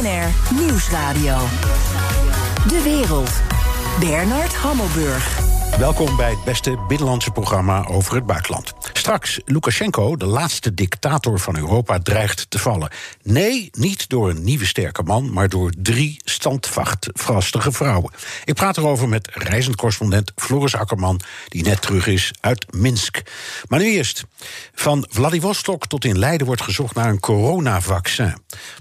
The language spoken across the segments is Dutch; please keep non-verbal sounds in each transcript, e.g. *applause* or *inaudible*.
BNR Nieuwsradio. De wereld. Bernard Hammelburg. Welkom bij het beste binnenlandse programma over het buitenland. Straks, Lukashenko, de laatste dictator van Europa, dreigt te vallen. Nee, niet door een nieuwe sterke man, maar door drie standvastige vrouwen. Ik praat erover met reizend correspondent Floris Akkerman, die net terug is uit Minsk. Maar nu eerst. Van Vladivostok tot in Leiden wordt gezocht naar een coronavaccin.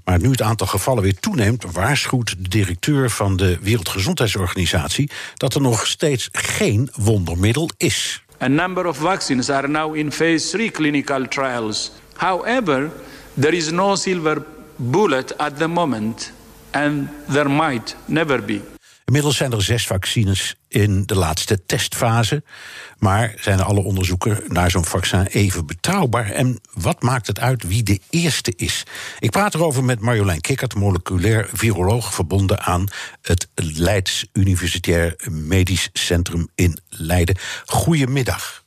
Maar nu het aantal gevallen weer toeneemt, waarschuwt de directeur van de Wereldgezondheidsorganisatie dat er nog steeds geen wondermiddel is. A number of vaccines are now in phase 3 clinical trials. However, there is no silver bullet at the moment, and there might never be. Inmiddels zijn er zes vaccines in de laatste testfase. Maar zijn alle onderzoeken naar zo'n vaccin even betrouwbaar? En wat maakt het uit wie de eerste is? Ik praat erover met Marjolein Kikkert, moleculair viroloog... verbonden aan het Leids Universitair Medisch Centrum in Leiden. Goedemiddag.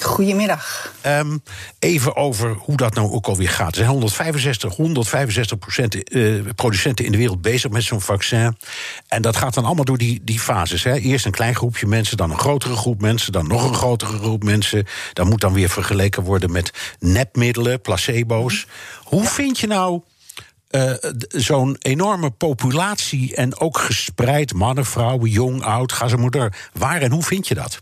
Goedemiddag. Um, even over hoe dat nou ook alweer gaat. Er zijn 165, 165 procent, uh, producenten in de wereld bezig met zo'n vaccin. En dat gaat dan allemaal door die, die fases. Hè. Eerst een klein groepje mensen, dan een grotere groep mensen... dan nog een grotere groep mensen. Dat moet dan weer vergeleken worden met nepmiddelen, placebo's. Hoe vind je nou uh, zo'n enorme populatie en ook gespreid... mannen, vrouwen, jong, oud, ga ze maar door. Waar en hoe vind je dat?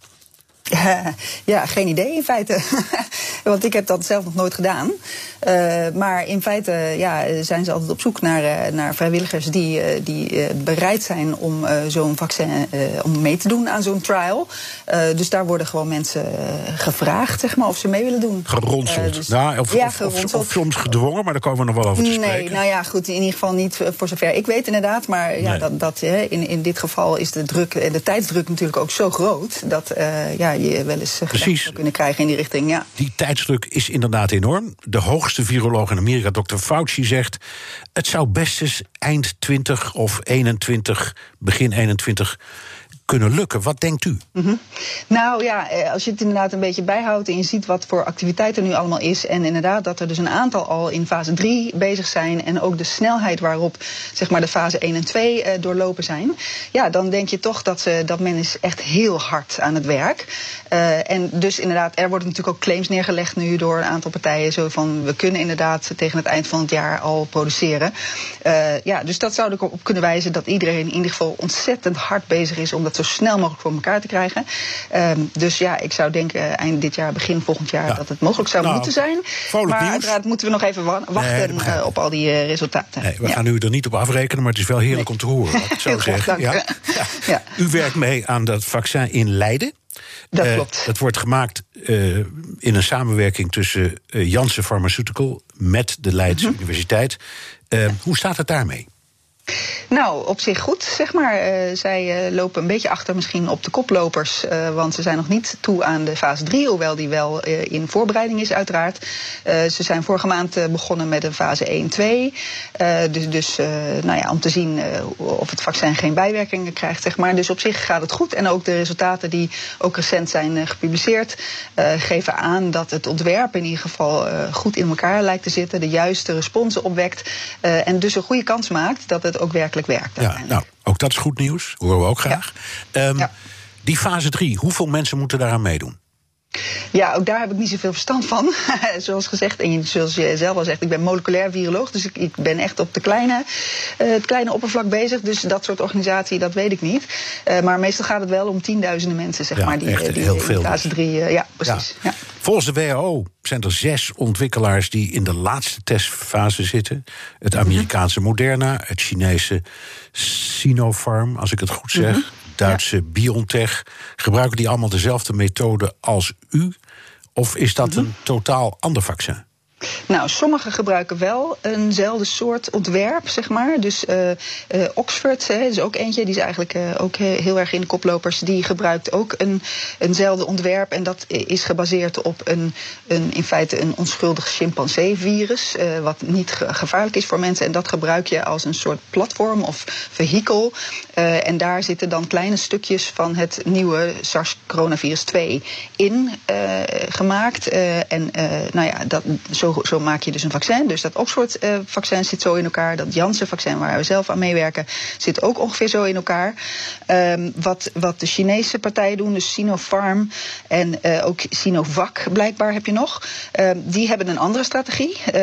*laughs* ja, geen idee in feite. *laughs* Want ik heb dat zelf nog nooit gedaan. Uh, maar in feite ja, zijn ze altijd op zoek naar, uh, naar vrijwilligers die, uh, die bereid zijn om zo'n vaccin om mee te doen aan zo'n trial. dus daar worden gewoon mensen gevraagd, zeg maar, of ze mee willen doen. Geronseld. Dus, nou, of, ja, of, of, of, soms gedwongen, maar daar komen we nog wel over te spreken. Nee, nou ja, goed, in ieder geval niet voor zover ik weet inderdaad. Maar ja, nee. dat, dat, in, in dit geval is de druk en de tijdsdruk natuurlijk ook zo groot dat ja, je wel eens Precies. zou kunnen krijgen in die richting. Ja. Die tijdsdruk is inderdaad enorm. De hoogste viroloog in Amerika, Dr. Fauci, zegt... het zou best eens eind 20 of 21, begin 21 kunnen lukken. Wat denkt u? -hmm. Nou ja, als je het inderdaad een beetje bijhoudt en je ziet wat voor activiteit er nu allemaal is. En inderdaad dat er dus een aantal al in fase 3 bezig zijn. En ook de snelheid waarop zeg maar, de fase 1 en 2 uh, doorlopen zijn. Ja, dan denk je toch dat, uh, dat men is echt heel hard aan het werk. Uh, en dus inderdaad, er worden natuurlijk ook claims neergelegd nu door een aantal partijen. Zo van we kunnen inderdaad tegen het eind van het jaar al produceren. ja, dus dat zou erop kunnen wijzen dat iedereen in ieder geval ontzettend hard bezig is om dat zo snel mogelijk voor elkaar te krijgen. Um, dus ja, ik zou denken eind dit jaar, begin volgend jaar, ja. dat het mogelijk zou nou, moeten zijn. Maar nieuws. uiteraard moeten we nog even wachten nee, uh, op al die uh, resultaten. Nee, we ja. gaan u er niet op afrekenen, maar het is wel heerlijk nee. om te horen. Wat ik *laughs* zou zeggen. *laughs* Ja. ja. U werkt mee aan dat vaccin in Leiden. Dat uh, klopt. Het wordt gemaakt in een samenwerking tussen Janssen Pharmaceutical met de Leids mm -hmm. Universiteit. Hoe staat het daarmee? Nou, op zich goed, zeg maar. Uh, zij uh, lopen een beetje achter misschien op de koplopers. Uh, want ze zijn nog niet toe aan de fase 3, hoewel die wel in voorbereiding is, uiteraard. ze zijn vorige maand begonnen met een fase 1-2. dus dus nou ja, om te zien of het vaccin geen bijwerkingen krijgt, zeg maar. Dus op zich gaat het goed. En ook de resultaten die ook recent zijn gepubliceerd, geven aan dat het ontwerp in ieder geval goed in elkaar lijkt te zitten. De juiste responsen opwekt. en dus een goede kans maakt dat het ook werkelijk werkt. Ja, nou, ook dat is goed nieuws. Horen we ook graag. Um, ja. Die fase 3, hoeveel mensen moeten daaraan meedoen? Ja, ook daar heb ik niet zoveel verstand van. *laughs* zoals gezegd, en zoals je zelf al zegt, ik ben moleculair viroloog. Dus ik, ik ben echt op de kleine, uh, het kleine oppervlak bezig. Dus dat soort organisatie, dat weet ik niet. Uh, maar meestal gaat het wel om tienduizenden mensen, zeg ja, maar. Die, echt, die heel veel fase 3, uh, ja, precies. Ja. Volgens de WHO zijn er zes ontwikkelaars die in de laatste testfase zitten. Het Amerikaanse Moderna, het Chinese Sinopharm, als ik het goed zeg. Mm -hmm. Duitse ja. BioNTech. Gebruiken die allemaal dezelfde methode als u? Of is dat mm -hmm. een totaal ander vaccin? Nou, sommigen gebruiken wel eenzelfde soort ontwerp, zeg maar. Dus uh, uh, Oxford hè, is ook eentje, die is eigenlijk uh, ook heel erg in de koplopers. Die gebruikt ook een, eenzelfde ontwerp. En dat is gebaseerd op een, een in feite een onschuldig chimpansee-virus. wat niet ge gevaarlijk is voor mensen. En dat gebruik je als een soort platform of vehikel. en daar zitten dan kleine stukjes van het nieuwe SARS-coronavirus 2 in gemaakt. en nou ja, dat, zo zo, maak je dus een vaccin. Dus dat Oxford-vaccin zit zo in elkaar. Dat Janssen-vaccin, waar we zelf aan meewerken, zit ook ongeveer zo in elkaar. Um, wat, wat de Chinese partijen doen, dus Sinopharm en uh, ook Sinovac blijkbaar heb je nog. Uh, die hebben een andere strategie. Uh,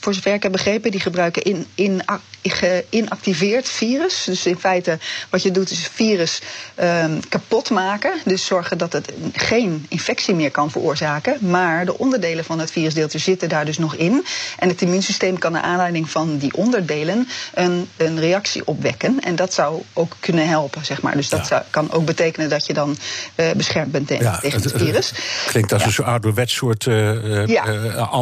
voor zover ik heb begrepen, die gebruiken in, in, geïnactiveerd virus. Dus in feite wat je doet is virus um, kapot maken. Dus zorgen dat het geen infectie meer kan veroorzaken. Maar de onderdelen van het virusdeeltje zitten daar dus nog in. En het immuunsysteem kan naar aanleiding van die onderdelen een, een reactie opwekken. En dat zou ook kunnen helpen, zeg maar. Dus dat ja. zou, kan ook betekenen dat je dan uh, beschermd bent tegen, ja, tegen het, het, virus. Klinkt als ja. een soort ouderwets soort uh, ja. uh,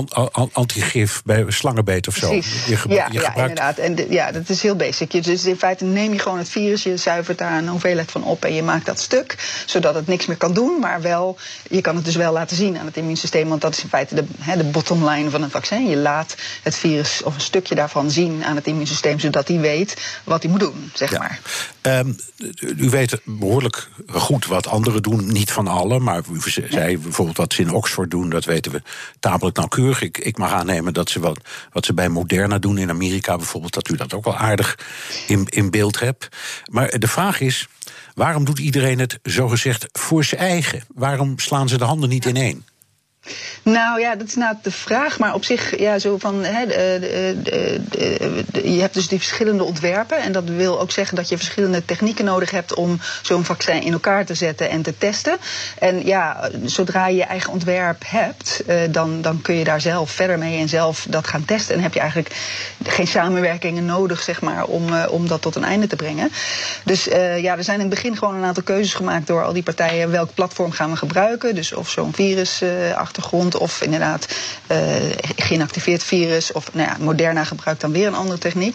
antigif bij slangenbeet of zo. Precies. Je, ja, je ja, inderdaad. En de, ja, dat is heel basic. Je, dus in feite neem je gewoon het virus, je zuivert daar een hoeveelheid van op en je maakt dat stuk, zodat het niks meer kan doen. Maar wel, je kan het dus wel laten zien aan het immuunsysteem, want dat is in feite de, he, de bottom line van het vaccin. Je laat het virus of een stukje daarvan zien aan het immuunsysteem, zodat hij weet wat hij moet doen, zeg ja. maar. Um, u weet behoorlijk goed wat anderen doen, niet van allen, maar u zei bijvoorbeeld wat ze in Oxford doen, dat weten we tamelijk nauwkeurig. Ik, ik mag aannemen dat ze wat, wat ze bij Moderna doen in Amerika bijvoorbeeld, dat u dat ook wel aardig in, in beeld hebt. Maar de vraag is, waarom doet iedereen het zogezegd voor zijn eigen? Waarom slaan ze de handen niet ineen? Nou ja, dat is nou de vraag. Maar op zich, ja, zo van. De, de, je hebt dus die verschillende ontwerpen. En dat wil ook zeggen dat je verschillende technieken nodig hebt om zo'n vaccin in elkaar te zetten en te testen. En ja, zodra je je eigen ontwerp hebt, uh, dan, dan kun je daar zelf verder mee en zelf dat gaan testen. En heb je eigenlijk geen samenwerkingen nodig, zeg maar, om, uh, om dat tot een einde te brengen. Dus uh, ja, er zijn in het begin gewoon een aantal keuzes gemaakt door al die partijen. Welk platform gaan we gebruiken? Dus of zo'n virus achtergrond of inderdaad uh, geïnactiveerd virus of nou ja, Moderna gebruikt dan weer een andere techniek.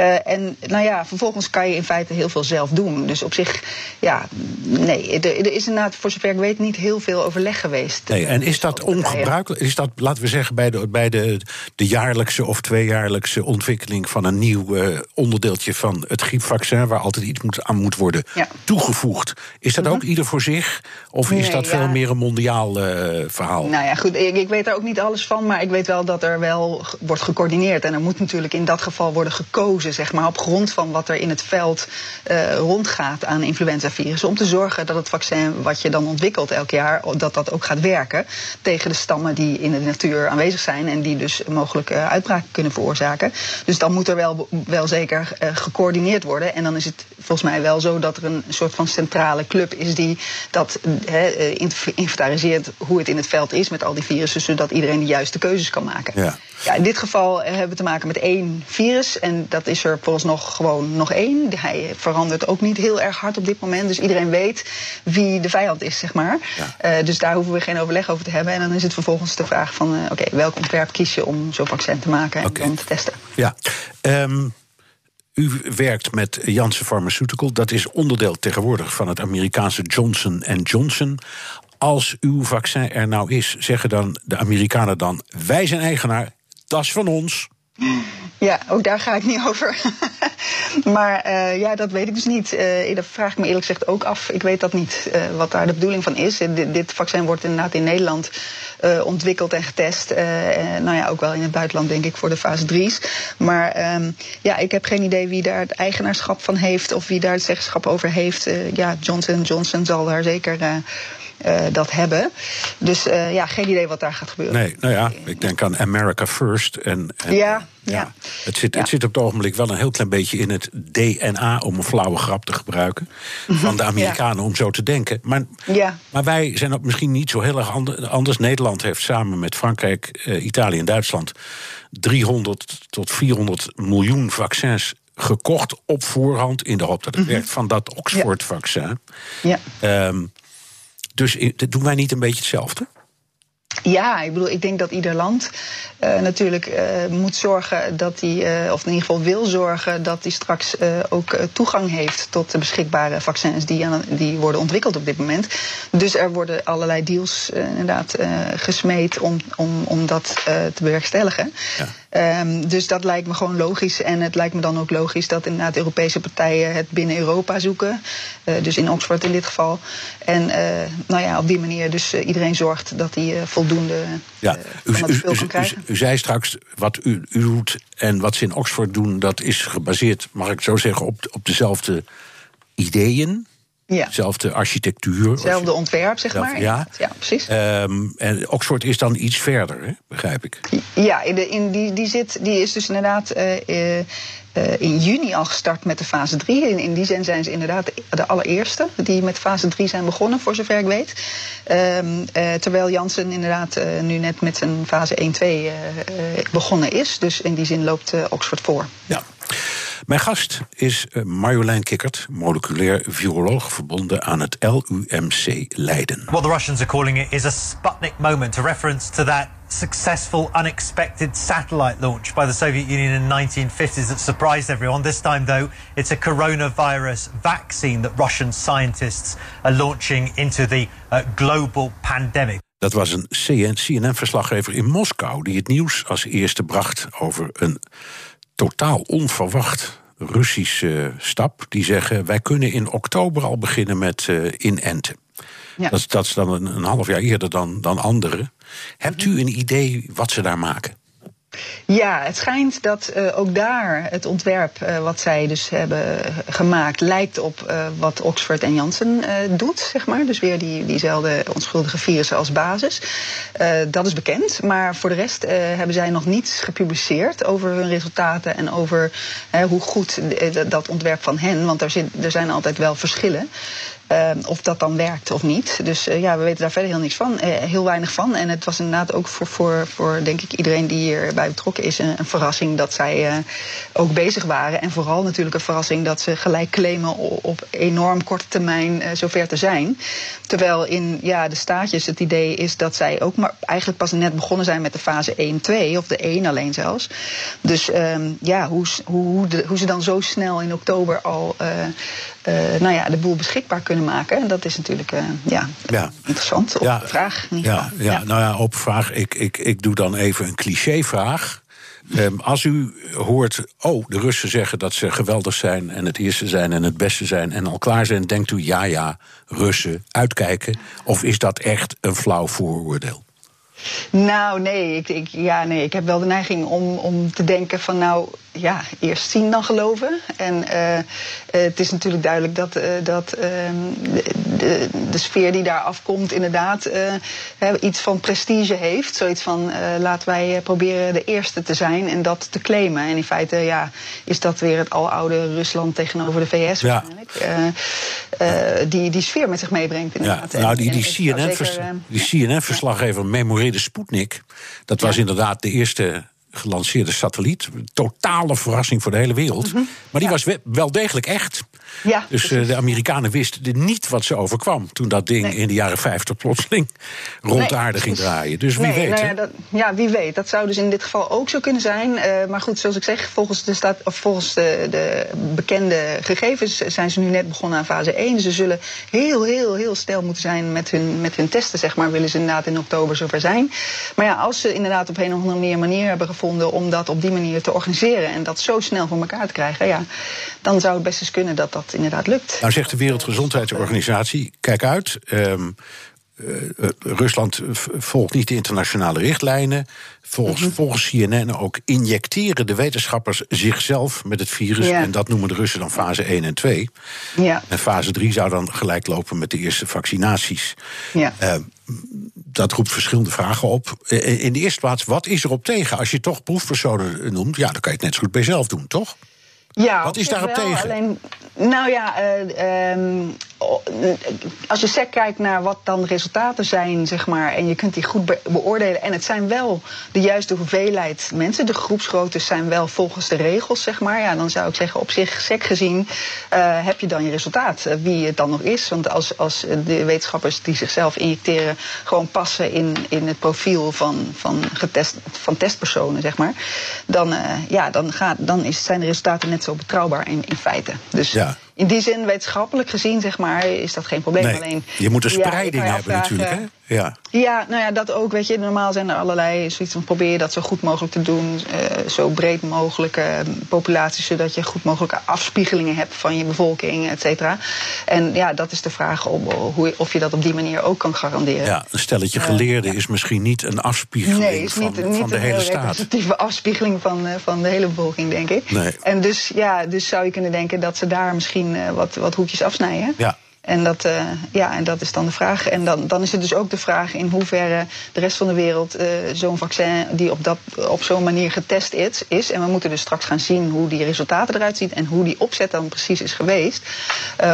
Uh, en nou ja, vervolgens kan je in feite heel veel zelf doen. Dus op zich, ja, nee, er, er is inderdaad voor zover ik weet niet heel veel overleg geweest. Nee, en is dat ongebruikelijk? Is dat, laten we zeggen, bij de, bij de, de jaarlijkse of tweejaarlijkse ontwikkeling van een nieuw uh, onderdeeltje van het griepvaccin, waar altijd iets moet, aan moet worden ja. toegevoegd? Is dat mm -hmm. ook ieder voor zich? Of is dat veel meer een mondiaal uh, verhaal? Nou ja, goed, ik, ik, weet daar ook niet alles van, maar ik weet wel dat er wel wordt gecoördineerd. En er moet natuurlijk in dat geval worden gekozen, maar, op grond van wat er in het veld uh, rondgaat aan influenzavirussen. Om te zorgen dat het vaccin wat je dan ontwikkelt elk jaar, dat dat ook gaat werken tegen de stammen die in de natuur aanwezig zijn en die dus mogelijk uh, uitbraken kunnen veroorzaken. Dus dan moet er wel, wel zeker uh, gecoördineerd worden. En dan is het volgens mij wel zo dat er een soort van centrale club is die dat inventariseert hoe het in het veld is met al die virussen, zodat iedereen de juiste keuzes kan maken. Ja. Ja, in dit geval hebben we te maken met één virus en dat is er volgens nog gewoon nog één. Hij verandert ook niet heel erg hard op dit moment, dus iedereen weet wie de vijand is, zeg maar. Ja. Uh, dus daar hoeven we geen overleg over te hebben. En dan is het vervolgens de vraag van, uh, oké, okay, welk ontwerp kies je om zo'n vaccin te maken en okay. dan te testen. Ja. Um... U werkt met Janssen Pharmaceutical. Dat is onderdeel tegenwoordig van het Amerikaanse Johnson Johnson als uw vaccin er nou is, zeggen dan de Amerikanen dan: wij zijn eigenaar, dat is van ons. Ja, ook daar ga ik niet over. *laughs* maar uh, ja, dat weet ik dus niet. Uh, dat vraag ik me eerlijk gezegd ook af. Ik weet dat niet, uh, wat daar de bedoeling van is. Dit, vaccin wordt inderdaad in Nederland ontwikkeld en getest. nou ja, ook wel in het buitenland, denk ik, voor de fase 3's. Maar um, ja, ik heb geen idee wie daar het eigenaarschap van heeft... of wie daar het zeggenschap over heeft. ja, Johnson Johnson zal daar zeker dat hebben. Dus uh, ja, geen idee wat daar gaat gebeuren. Nee, nou ja, ik denk aan America First. En, en ja, ja, ja. Het, zit, ja. het zit op het ogenblik wel een heel klein beetje in het DNA, om een flauwe grap te gebruiken, van de Amerikanen ja. om zo te denken. Maar, ja. maar wij zijn ook misschien niet zo heel erg anders. Nederland heeft samen met Frankrijk, Italië en Duitsland 300 tot 400 miljoen vaccins gekocht op voorhand in de hoop dat het mm -hmm. werkt van dat Oxford-vaccin. Ja. Um, dus doen wij niet een beetje hetzelfde? Ja, ik bedoel, ik denk dat ieder land uh, natuurlijk uh, moet zorgen dat hij, uh, of in ieder geval wil zorgen, dat hij straks ook toegang heeft tot de beschikbare vaccins die, aan, die worden ontwikkeld op dit moment. Dus er worden allerlei deals inderdaad gesmeed om, om, om dat te bewerkstelligen. Ja. Ehm, dus dat lijkt me gewoon logisch. En het lijkt me dan ook logisch dat inderdaad Europese partijen het binnen Europa zoeken. Uh, dus in Oxford in dit geval. En nou ja, op die manier dus iedereen zorgt dat hij voldoende ja, u, u, u, u, zei straks wat u, u doet en wat ze in Oxford doen, dat is gebaseerd, mag ik zo zeggen, op, op dezelfde ideeën. Ja. Dezelfde architectuur. Hetzelfde ontwerp, zeg maar. Ja, ja precies. Um, en Oxford is dan iets verder, hè? begrijp ik. Ja, in de, in die, die, zit, die is dus inderdaad uh, uh, in juni al gestart met de fase 3. In, in die zin zijn ze inderdaad de allereerste die met fase 3 zijn begonnen, voor zover ik weet. Um, uh, terwijl Janssen inderdaad nu net met zijn fase 1-2 begonnen is. Dus in die zin loopt Oxford voor. Ja. Mijn gast is eh, Marjolein Kikkert, moleculair viroloog verbonden aan het LUMC Leiden. What the Russians are calling it is a Sputnik moment, a reference to that successful, unexpected satellite launch by the Soviet Union in the 1950s that surprised everyone. This time, though, it's a coronavirus vaccine that Russian scientists are launching into the uh, global pandemic. Dat was een CNN-verslaggever in Moskou die het nieuws als eerste bracht over een totaal onverwacht Russische stap. Die zeggen: wij kunnen in oktober al beginnen met uh, inenten. Ja. Dat, dat, is dan een, een, half jaar eerder dan, dan anderen. Hebt u een idee wat ze daar maken? Ja, het schijnt dat uh, ook daar het ontwerp uh, wat zij dus hebben gemaakt lijkt op uh, wat Oxford en Janssen doet, zeg maar. Dus weer die, diezelfde onschuldige virussen als basis. dat is bekend, maar voor de rest hebben zij nog niets gepubliceerd over hun resultaten en over hoe goed dat ontwerp van hen, want er, zit, er zijn altijd wel verschillen. Uh, of dat dan werkt of niet. Dus uh, ja, we weten daar verder heel niks van. Uh, heel weinig van. En het was inderdaad ook voor, voor, voor denk ik, iedereen die hierbij betrokken is... een, verrassing dat zij ook bezig waren. En vooral natuurlijk een verrassing dat ze gelijk claimen... op, enorm korte termijn zover te zijn. Terwijl in ja, de staatjes het idee is dat zij ook maar eigenlijk pas net begonnen zijn... met de fase 1-2, of de 1 alleen zelfs. Dus ehm, ja, hoe, hoe, de, hoe ze dan zo snel in oktober al nou ja, de boel beschikbaar kunnen maken. Dat is natuurlijk uh, ja, ja, interessant. Op ja, vraag. Ja, ja, ja, nou ja, op vraag. Ik, ik, ik doe dan even een clichévraag. Um, als u hoort, oh, de Russen zeggen dat ze geweldig zijn en het eerste zijn en het beste zijn en al klaar zijn, denkt u ja, ja, Russen, uitkijken? Of is dat echt een flauw vooroordeel? Nou, nee ik, ik, ja, nee. ik heb wel de neiging om, om te denken van nou, ja, eerst zien dan geloven. En uh, het is natuurlijk duidelijk dat, uh, dat uh, de, de, sfeer die daar afkomt inderdaad iets van prestige heeft. Zoiets van laten wij proberen de eerste te zijn en dat te claimen. En in feite ja, is dat weer het aloude Rusland tegenover de VS ja. die die sfeer met zich meebrengt inderdaad. Ja, nou, die, die, CNN-vers, die CNN-verslaggever memoreerde Sputnik. Dat was inderdaad de eerste gelanceerde satelliet. Totale verrassing voor de hele wereld. Mhm. Maar die was wel degelijk echt. Ja, dus uh, de Amerikanen wisten niet wat ze overkwam toen dat ding in de jaren 50 plotseling rond de aarde ging draaien. Dus wie weet. Nou ja, dat, ja, wie weet. Dat zou dus in dit geval ook zo kunnen zijn. Uh, maar goed, zoals ik zeg, volgens, de, staat, of volgens de, de, bekende gegevens zijn ze nu net begonnen aan fase 1. Ze zullen heel, heel, heel snel moeten zijn met hun, met hun testen, zeg maar. Willen ze inderdaad in oktober zover zijn. Maar ja, als ze inderdaad op een of andere manier hebben gevonden om dat op die manier te organiseren en dat zo snel voor elkaar te krijgen, ja, dan zou het best eens kunnen dat dat inderdaad lukt. Nou zegt de Wereldgezondheidsorganisatie, kijk uit. Um, uh, Rusland volgt niet de internationale richtlijnen. Volgens, mm -hmm. volgens CNN ook injecteren de wetenschappers zichzelf met het virus. En dat noemen de Russen dan fase 1 en 2. Ja. En fase 3 zou dan gelijk lopen met de eerste vaccinaties. Ja. Uh, dat roept verschillende vragen op. In de eerste plaats, wat is er op tegen? Als je toch proefpersonen noemt, ja, dan kan je het net zo goed bij jezelf doen, toch? Ja, Wat is daarop tegen? Alleen, nou ja, uh, um, als je sec kijkt naar wat dan de resultaten zijn, zeg maar, en je kunt die goed beoordelen. En het zijn wel de juiste hoeveelheid mensen. De groepsgroottes zijn wel volgens de regels, zeg maar. Ja, dan zou ik zeggen, op zich sec gezien, uh, heb je dan je resultaat. Uh, wie het dan nog is. Want als, als de wetenschappers die zichzelf injecteren gewoon passen in, in het profiel van, van, getest, van testpersonen, zeg maar. Dan, ja, dan, gaat, dan is, zijn de resultaten net zo betrouwbaar in, in feite. Dus, ja. In die zin, wetenschappelijk gezien, zeg maar, is dat geen probleem. Nee, Alleen, je moet een ja, spreiding hebben natuurlijk, hè? Ja. Ja, nou ja, dat ook. Weet je, normaal zijn er allerlei zoiets van probeer je dat zo goed mogelijk te doen, eh, zo breed mogelijke eh, populatie, zodat je goed mogelijke afspiegelingen hebt van je bevolking, et cetera. En ja, dat is de vraag om, hoe, of je dat op die manier ook kan garanderen. ja, een stelletje geleerden is misschien niet een afspiegeling Nee, is van, niet, van niet de een hele staat. representatieve afspiegeling van, eh, van de hele bevolking, denk ik. Nee. En dus, ja, dus zou je kunnen denken dat ze daar misschien eh, wat, wat hoekjes afsnijden. Ja. En dat, eh, ja, en dat is dan de vraag. En dan, dan is het dus ook de vraag in hoeverre de rest van de wereld eh, zo'n vaccin die op, dat, op zo'n manier getest is, is. En we moeten dus straks gaan zien hoe die resultaten eruit zien en hoe die opzet dan precies is geweest.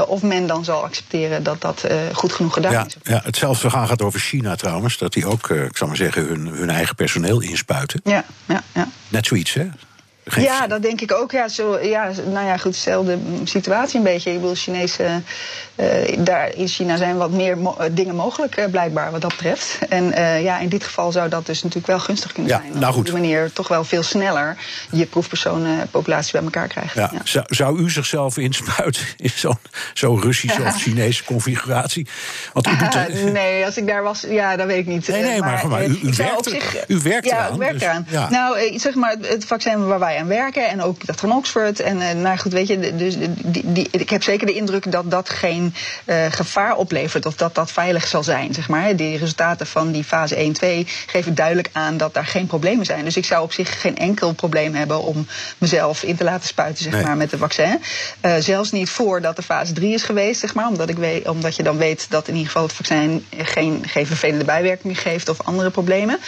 Of men dan zal accepteren dat dat goed genoeg gedaan Ja, is. ja, hetzelfde verhaal gaat over China trouwens. Dat die ook, ik zal maar zeggen, hun, hun eigen personeel inspuiten. Ja, ja, ja. Net zoiets, hè? Ja, dat denk ik ook. Ja, zo, ja, nou ja, goed, dezelfde situatie een beetje. Ik bedoel, Chinese, eh, daar in China zijn wat meer mo- eh, dingen mogelijk, eh, blijkbaar, wat dat betreft. En ja, in dit geval zou dat dus natuurlijk wel gunstig kunnen Ja, zijn. nou goed. Op die manier toch wel veel sneller je proefpersonenpopulatie bij elkaar krijgt. Ja. Ja. Zou, zou u zichzelf inspuiten in zo'n zo'n Russische of *laughs* Chinese configuratie? Want u doet nee, als ik daar was, ja, dat weet ik niet. Nee, nee, maar- maar u- u werkt er- zich- u werkt ja, eraan, ik werk dus, eraan. Nou, zeg maar, het vaccin waar wij aan werken en ook dat van Oxford. En eh, nou goed, weet je, dus die, die, ik heb zeker de indruk dat dat geen eh, gevaar oplevert of dat dat veilig zal zijn. Zeg maar. Die resultaten van die fase 1, 2 geven duidelijk aan dat daar geen problemen zijn. Dus ik zou op zich geen enkel probleem hebben om mezelf in te laten spuiten zeg Nee. maar, met het vaccin. Eh, zelfs niet voordat de fase 3 is geweest, zeg maar, omdat, ik weet, omdat je dan weet dat in ieder geval het vaccin geen, geen vervelende bijwerkingen geeft of andere problemen.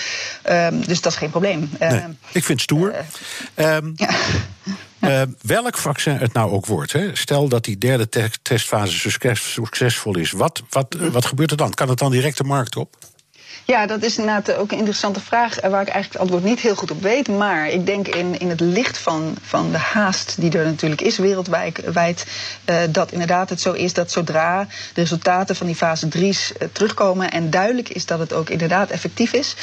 Ehm, dus dat is geen probleem. Nee, Ehm, ik vind het stoer. Ehm, ja. *laughs* eh, welk vaccin het nou ook wordt, hè? stel dat die derde te- testfase succes- succesvol is, wat, wat, wat gebeurt er dan? Kan het dan direct de markt op? Ja, dat is inderdaad ook een interessante vraag eh, waar ik eigenlijk het antwoord niet heel goed op weet. Maar ik denk in, in het licht van, van de haast die er natuurlijk is wereldwijd, wijd, eh, dat inderdaad het zo is dat zodra de resultaten van die fase 3's eh, terugkomen en duidelijk is dat het ook inderdaad effectief is,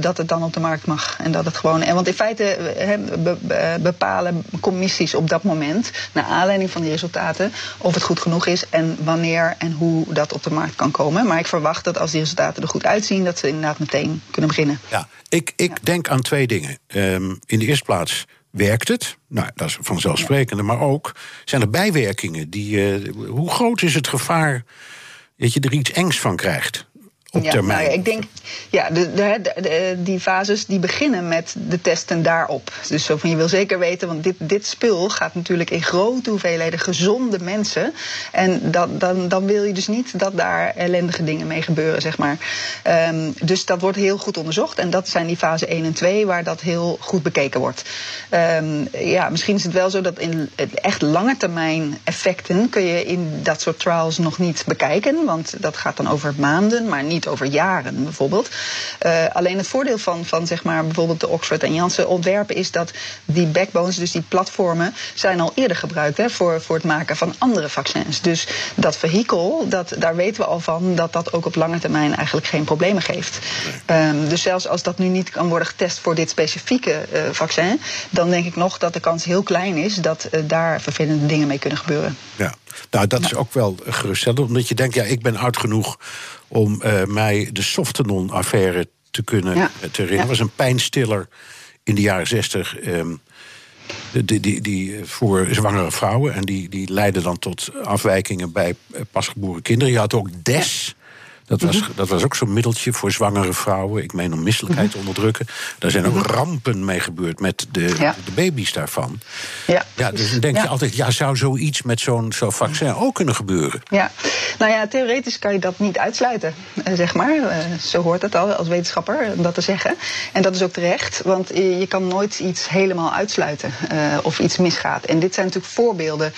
dat het dan op de markt mag. En dat het gewoon. En want in feite bepalen commissies op dat moment, naar aanleiding van die resultaten, of het goed genoeg is en wanneer en hoe dat op de markt kan komen. Maar ik verwacht dat als die resultaten er goed uitzien, dat ze inderdaad meteen kunnen beginnen. Ja, ik, ik denk aan twee dingen. Ehm, in de eerste plaats werkt het. Nou, dat is vanzelfsprekende. Maar ook zijn er bijwerkingen. Die, eh, hoe groot is het gevaar dat je er iets engs van krijgt? Op ja, termijn. nou ja, ik denk, ja, de, de, die fases die beginnen met de testen daarop. Dus zo van je wil zeker weten, want dit, dit spul gaat natuurlijk in grote hoeveelheden gezonde mensen. En dat, dan, dan wil je dus niet dat daar ellendige dingen mee gebeuren, zeg maar. Ehm, dus dat wordt heel goed onderzocht. En dat zijn die fase 1 en 2 waar dat heel goed bekeken wordt. Ehm, ja, misschien is het wel zo dat in echt lange termijn effecten kun je in dat soort trials nog niet bekijken. Want dat gaat dan over maanden, maar niet over jaren bijvoorbeeld. Eh, alleen het voordeel van, van zeg maar, bijvoorbeeld de Oxford en Janssen ontwerpen is dat die backbones, dus die platformen, zijn al eerder gebruikt hè, voor, voor het maken van andere vaccins. Dus dat vehikel, dat, daar weten we al van dat dat ook op lange termijn eigenlijk geen problemen geeft. Ehm, dus zelfs als dat nu niet kan worden getest voor dit specifieke eh, vaccin, dan denk ik nog dat de kans heel klein is dat eh, daar vervelende dingen mee kunnen gebeuren. Ja, nou dat is ook wel geruststellend. Omdat je denkt, ja, ik ben oud genoeg om eh, mij de Softenon-affaire te kunnen Ja. eh, te herinneren. Ja. Dat was een pijnstiller in de jaren zestig. ehm, die, die, die, eh, voor zwangere vrouwen. En die, die leidde dan tot afwijkingen bij pasgeboren kinderen. Je had ook DES. Dat was, Mhm. dat was ook zo'n middeltje voor zwangere vrouwen. Ik meen om misselijkheid te onderdrukken. Daar zijn ook rampen mee gebeurd met de, Mhm. Ja. de baby's daarvan. Ja, Ja, dus dan denk Ja. je altijd, ja, zou zoiets met zo'n zo'n vaccin ook kunnen gebeuren? Ja, nou ja, theoretisch kan je dat niet uitsluiten, eh, zeg maar. Eh, zo hoort het al als wetenschapper om dat te zeggen. En dat is ook terecht, want je, kan nooit iets helemaal uitsluiten eh, of iets misgaat. En dit zijn natuurlijk voorbeelden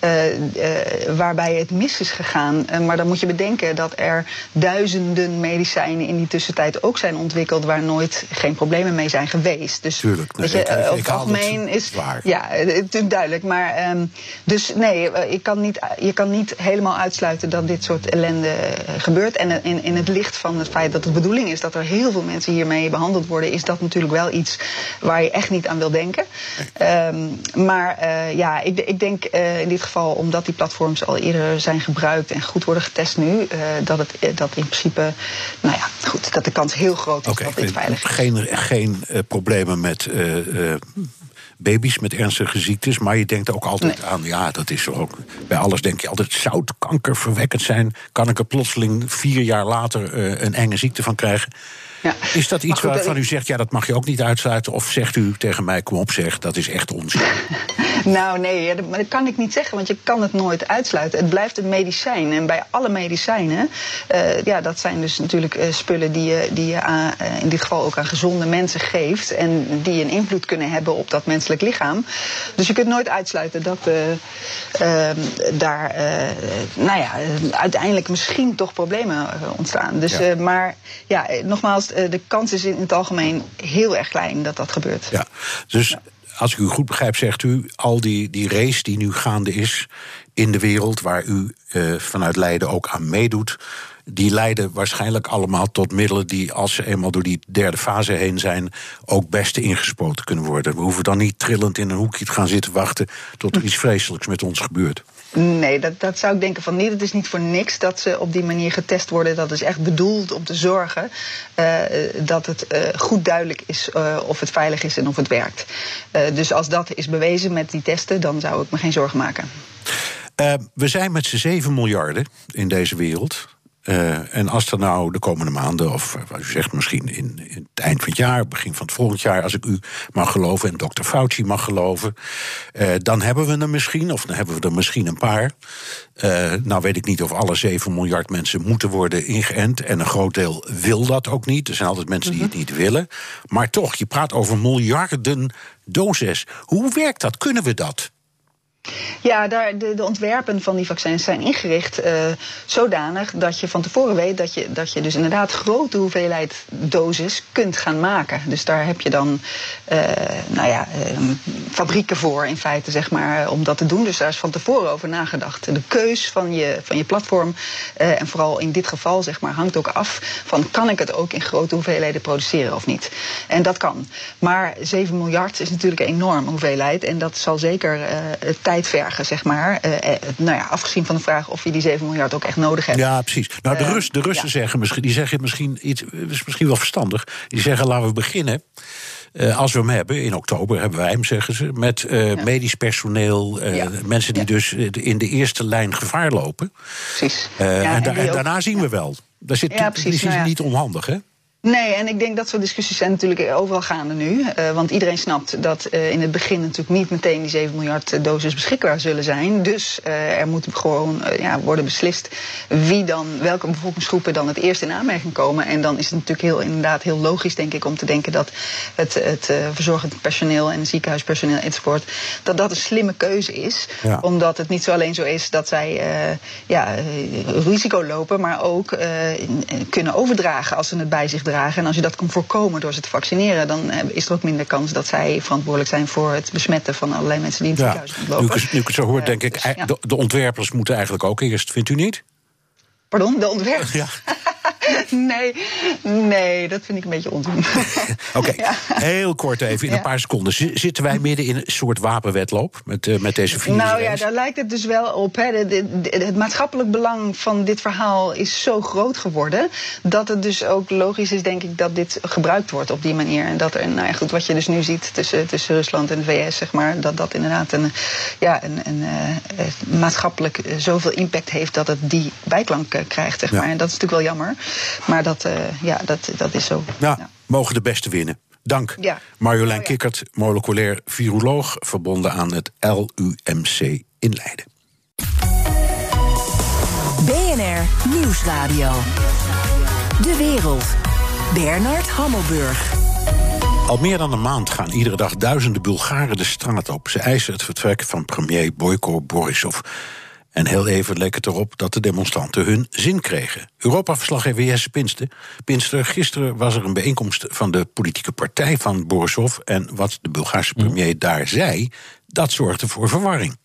eh, eh, waarbij het mis is gegaan. Eh, maar dan moet je bedenken dat er duizenden medicijnen in die tussentijd ook zijn ontwikkeld waar nooit geen problemen mee zijn geweest. Dus Tuurlijk, nee, je, ik- ik- over ik het algemeen is waar. ja, het is natuurlijk duidelijk. Maar ehm, dus nee, eh, je kan, niet, je kan niet helemaal uitsluiten dat dit soort ellende eh, gebeurt. En in, in het licht van het feit dat het de bedoeling is dat er heel veel mensen hiermee behandeld worden, is dat natuurlijk wel iets waar je echt niet aan wil denken. Ehm, maar eh, ja, ik, ik denk in dit geval, omdat die platforms al eerder zijn gebruikt en goed worden getest nu, dat het eh, dat in principe, nou ja, goed, dat de kans heel groot is dat dit veilig is. geen, geen eh, problemen met eh, eh, baby's met ernstige ziektes. Maar je denkt ook altijd Nee. aan, ja, dat is ook. Bij alles denk je altijd, zou het kankerverwekkend zijn? Kan ik er plotseling vier jaar later een enge ziekte van krijgen? Ja. Is dat iets goed, waarvan u zegt, ja, dat mag je ook niet uitsluiten? Of zegt u tegen mij, kom op zeg, dat is echt onzin? *laughs* *laughs* Nou nee, ja, dat, maar dat kan ik niet zeggen, want je kan het nooit uitsluiten. Het blijft een medicijn. En bij alle medicijnen, eh, ja, dat zijn dus natuurlijk eh, spullen die je, die je aan, eh, in dit geval ook aan gezonde mensen geeft. En die een invloed kunnen hebben op dat menselijk lichaam. Dus je kunt nooit uitsluiten dat eh, eh, daar, nou ja, uiteindelijk misschien toch problemen ontstaan. Dus, Ja. maar ja, nogmaals, de kans is in het algemeen heel erg klein dat dat gebeurt. Ja, dus als ik u goed begrijp, zegt u, al die, die race die nu gaande is in de wereld, waar u eh, vanuit Leiden ook aan meedoet, die leiden waarschijnlijk allemaal tot middelen die, als ze eenmaal door die derde fase heen zijn, ook best ingespoten kunnen worden. We hoeven dan niet trillend in een hoekje te gaan zitten wachten tot er iets vreselijks met ons gebeurt. Nee, dat, dat zou ik denken van niet. Het is niet voor niks dat ze op die manier getest worden. Dat is echt bedoeld om te zorgen eh, dat het eh, goed duidelijk is eh, of het veilig is en of het werkt. Dus als dat is bewezen met die testen, dan zou ik me geen zorgen maken. We zijn met z'n 7 miljarden in deze wereld. Eh, en als er nou de komende maanden, of eh, wat u zegt, misschien in, in het eind van het jaar, begin van het volgend jaar, als ik u mag geloven en dokter Fauci mag geloven, eh, dan hebben we er misschien, of dan hebben we er misschien een paar. Nou weet ik niet of alle 7 miljard mensen moeten worden ingeënt. En een groot deel wil dat ook niet. Er zijn altijd mensen die het niet willen. Maar toch, je praat over miljarden doses. Hoe werkt dat? Kunnen we dat? Ja, daar, de, de ontwerpen van die vaccins zijn ingericht eh, zodanig dat je van tevoren weet dat je, dat je dus inderdaad grote hoeveelheid dosis kunt gaan maken. Dus daar heb je dan eh, nou ja, eh, fabrieken voor in feite, zeg maar, om dat te doen. Dus daar is van tevoren over nagedacht. De keus van je, van je platform, eh, en vooral in dit geval, zeg maar, hangt ook af van kan ik het ook in grote hoeveelheden produceren of niet. En dat kan. Maar 7 miljard is natuurlijk een enorme hoeveelheid. En dat zal zeker eh, tijd vergen, zeg maar. Eh, eh, nou ja, afgezien van de vraag of je die 7 miljard ook echt nodig hebt. Ja, precies. Nou, de, Eh, Rus, de Russen ja. zeggen misschien, die zeggen misschien iets, is misschien wel verstandig. Die zeggen laten we beginnen. eh, als we hem hebben, in oktober hebben wij hem, zeggen ze, met eh, medisch personeel, eh, Ja. mensen die Ja. dus eh, in de eerste lijn gevaar lopen. Precies. Eh, en, da- en daarna zien we wel. Daar zit, Ja, precies, die is nou niet onhandig, hè? Nee, en ik denk dat soort discussies zijn natuurlijk overal gaande nu. Eh, want iedereen snapt dat eh, in het begin natuurlijk niet meteen die 7 miljard eh, doses beschikbaar zullen zijn. Dus er moet gewoon ja, worden beslist wie dan, welke bevolkingsgroepen dan het eerst in aanmerking komen. En dan is het natuurlijk heel, inderdaad heel logisch, denk ik, om te denken dat het, het verzorgend personeel en ziekenhuispersoneel enzovoort, dat dat een slimme keuze is. Ja. Omdat het niet zo alleen zo is dat zij ja, risico lopen, maar ook kunnen overdragen als ze het bij zich dragen. En als je dat kan voorkomen door ze te vaccineren, dan eh, is er ook minder kans dat zij verantwoordelijk zijn voor het besmetten van allerlei mensen die in het Ja. ziekenhuis Nu, lopen. het- nu ik het zo hoor, Eh, denk ik, dus, eh, ja. de, de ontwerpers moeten eigenlijk ook eerst, vindt u niet? Pardon, de ontwerp? Ja. *laughs* *laughs* nee, nee, dat vind ik een beetje onzin. *laughs* Oké, Ja. heel kort even, in een paar seconden. Zitten wij midden in een soort wapenwedloop met, eh, met deze virus? Nou ja, daar lijkt het dus wel op. Hè. De- de- de- het maatschappelijk belang van dit verhaal is zo groot geworden. dat het dus ook logisch is, denk ik, dat dit gebruikt wordt op die manier. En dat er, nou ja, goed, wat je dus nu ziet tussen, tussen Rusland en de VS, zeg maar. dat dat inderdaad een, ja, een, een, eh, maatschappelijk eh, zoveel impact heeft dat het die bijklank krijgt, zeg Ja. maar. En dat is natuurlijk wel jammer. Maar dat, eh, ja, dat, dat is zo. Nou, Ja. mogen de beste winnen. Dank. Ja. Marjolein Oh ja. Kikkert, moleculair viroloog, verbonden aan het LUMC in Leiden. BNR Nieuwsradio. De wereld. Bernard Hammelburg. Al meer dan een maand gaan iedere dag duizenden Bulgaren de straat op. Ze eisen het vertrek van premier Boyko Borisov. En heel even leek het erop dat de demonstranten hun zin kregen. Europa-verslaggever Jesse Pinster. Pinster, gisteren was er een bijeenkomst van de politieke partij van Borisov. En wat de Bulgaarse premier daar zei, dat zorgde voor verwarring.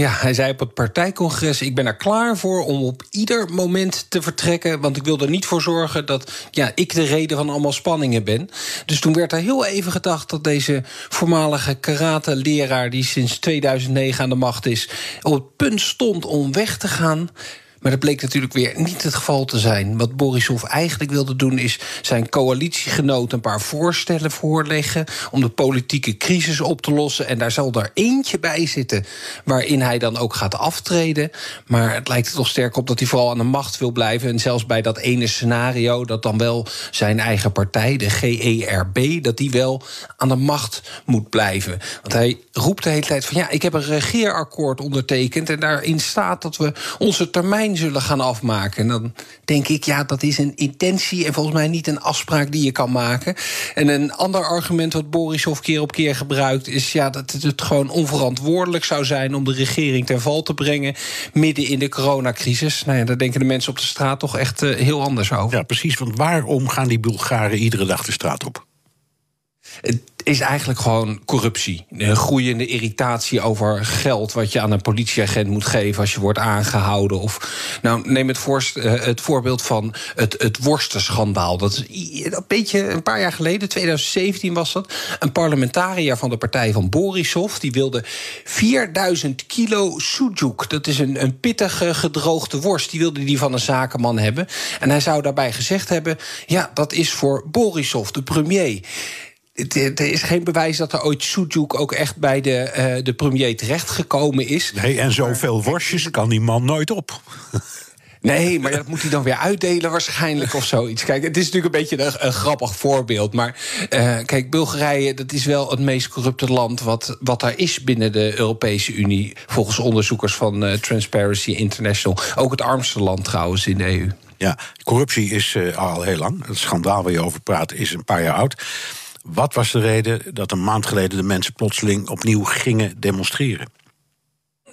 Ja, hij zei op het partijcongres: Ik ben er klaar voor om op ieder moment te vertrekken. Want ik wil er niet voor zorgen dat ja, ik de reden van allemaal spanningen ben. Dus toen werd er heel even gedacht dat deze voormalige karate-leraar, die sinds 2009 aan de macht is, op het punt stond om weg te gaan. Maar dat bleek natuurlijk weer niet het geval te zijn. Wat Borisov eigenlijk wilde doen is zijn coalitiegenoten een paar voorstellen voorleggen om de politieke crisis op te lossen. En daar zal er eentje bij zitten waarin hij dan ook gaat aftreden. Maar het lijkt er toch sterk op dat hij vooral aan de macht wil blijven. En zelfs bij dat ene scenario dat dan wel zijn eigen partij, de GERB, dat die wel aan de macht moet blijven. Want hij roept de hele tijd van ja, ik heb een regeerakkoord ondertekend en daarin staat dat we onze termijn zullen gaan afmaken. En dan denk ik, ja, dat is een intentie en volgens mij niet een afspraak die je kan maken. En een ander argument wat Borisov keer op keer gebruikt is ja, dat het gewoon onverantwoordelijk zou zijn om de regering ten val te brengen midden in de coronacrisis. Nou ja, daar denken de mensen op de straat toch echt uh, heel anders over. Ja, precies. Want waarom gaan die Bulgaren iedere dag de straat op? Het is eigenlijk gewoon corruptie. Een groeiende irritatie over geld wat je aan een politieagent moet geven als je wordt aangehouden. Of nou, neem het, voorst, uh, het voorbeeld van het, het worstenschandaal. Dat is een beetje een paar jaar geleden, 2017 was dat. Een parlementariër van de partij van Borisov. Die wilde 4000 kilo sujuk. Dat is een, een pittige gedroogde worst. Die wilde die van een zakenman hebben. En hij zou daarbij gezegd hebben: ja, dat is voor Borisov, de premier er is geen bewijs dat er ooit Sujuk ook echt bij de, uh, de premier terechtgekomen is. Nee, en zoveel worstjes kan die man nooit op. *laughs* Nee, maar dat moet hij dan weer uitdelen waarschijnlijk of zoiets. Kijk, het is natuurlijk een beetje een, een grappig voorbeeld. Maar uh, kijk, Bulgarije, dat is wel het meest corrupte land... wat, wat daar is binnen de Europese Unie... volgens onderzoekers van uh, Transparency International. Ook het armste land trouwens in de EU. Ja, corruptie is uh, al heel lang. Het schandaal waar je over praat is een paar jaar oud. Wat was de reden dat een maand geleden de mensen plotseling opnieuw gingen demonstreren?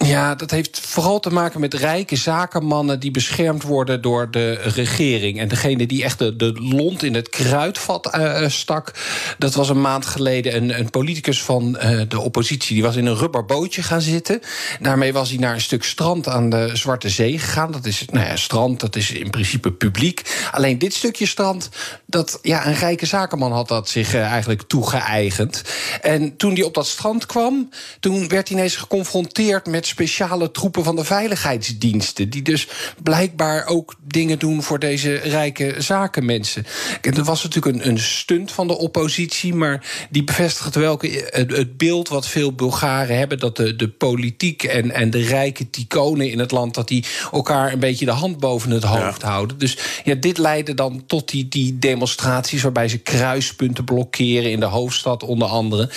Ja, dat heeft vooral te maken met rijke zakenmannen die beschermd worden door de regering. En degene die echt de, de lont in het kruidvat uh, stak, dat was een maand geleden een, een politicus van uh, de oppositie. Die was in een rubberbootje gaan zitten. Daarmee was hij naar een stuk strand aan de Zwarte Zee gegaan. Dat is, nou ja, strand, dat is in principe publiek. Alleen dit stukje strand, dat, ja, een rijke zakenman had dat zich uh, eigenlijk toegeëigend. En toen hij op dat strand kwam, toen werd hij ineens geconfronteerd met speciale troepen van de veiligheidsdiensten. Die dus blijkbaar ook dingen doen voor deze rijke zakenmensen. En er was natuurlijk een, een stunt van de oppositie, maar die bevestigt welke, het, het, beeld wat veel Bulgaren hebben: dat de, de politiek en, en de rijke ticonen in het land, dat die elkaar een beetje de hand boven het hoofd ja. houden. Dus ja, dit leidde dan tot die, die demonstraties waarbij ze kruispunten blokkeren in de hoofdstad, onder andere.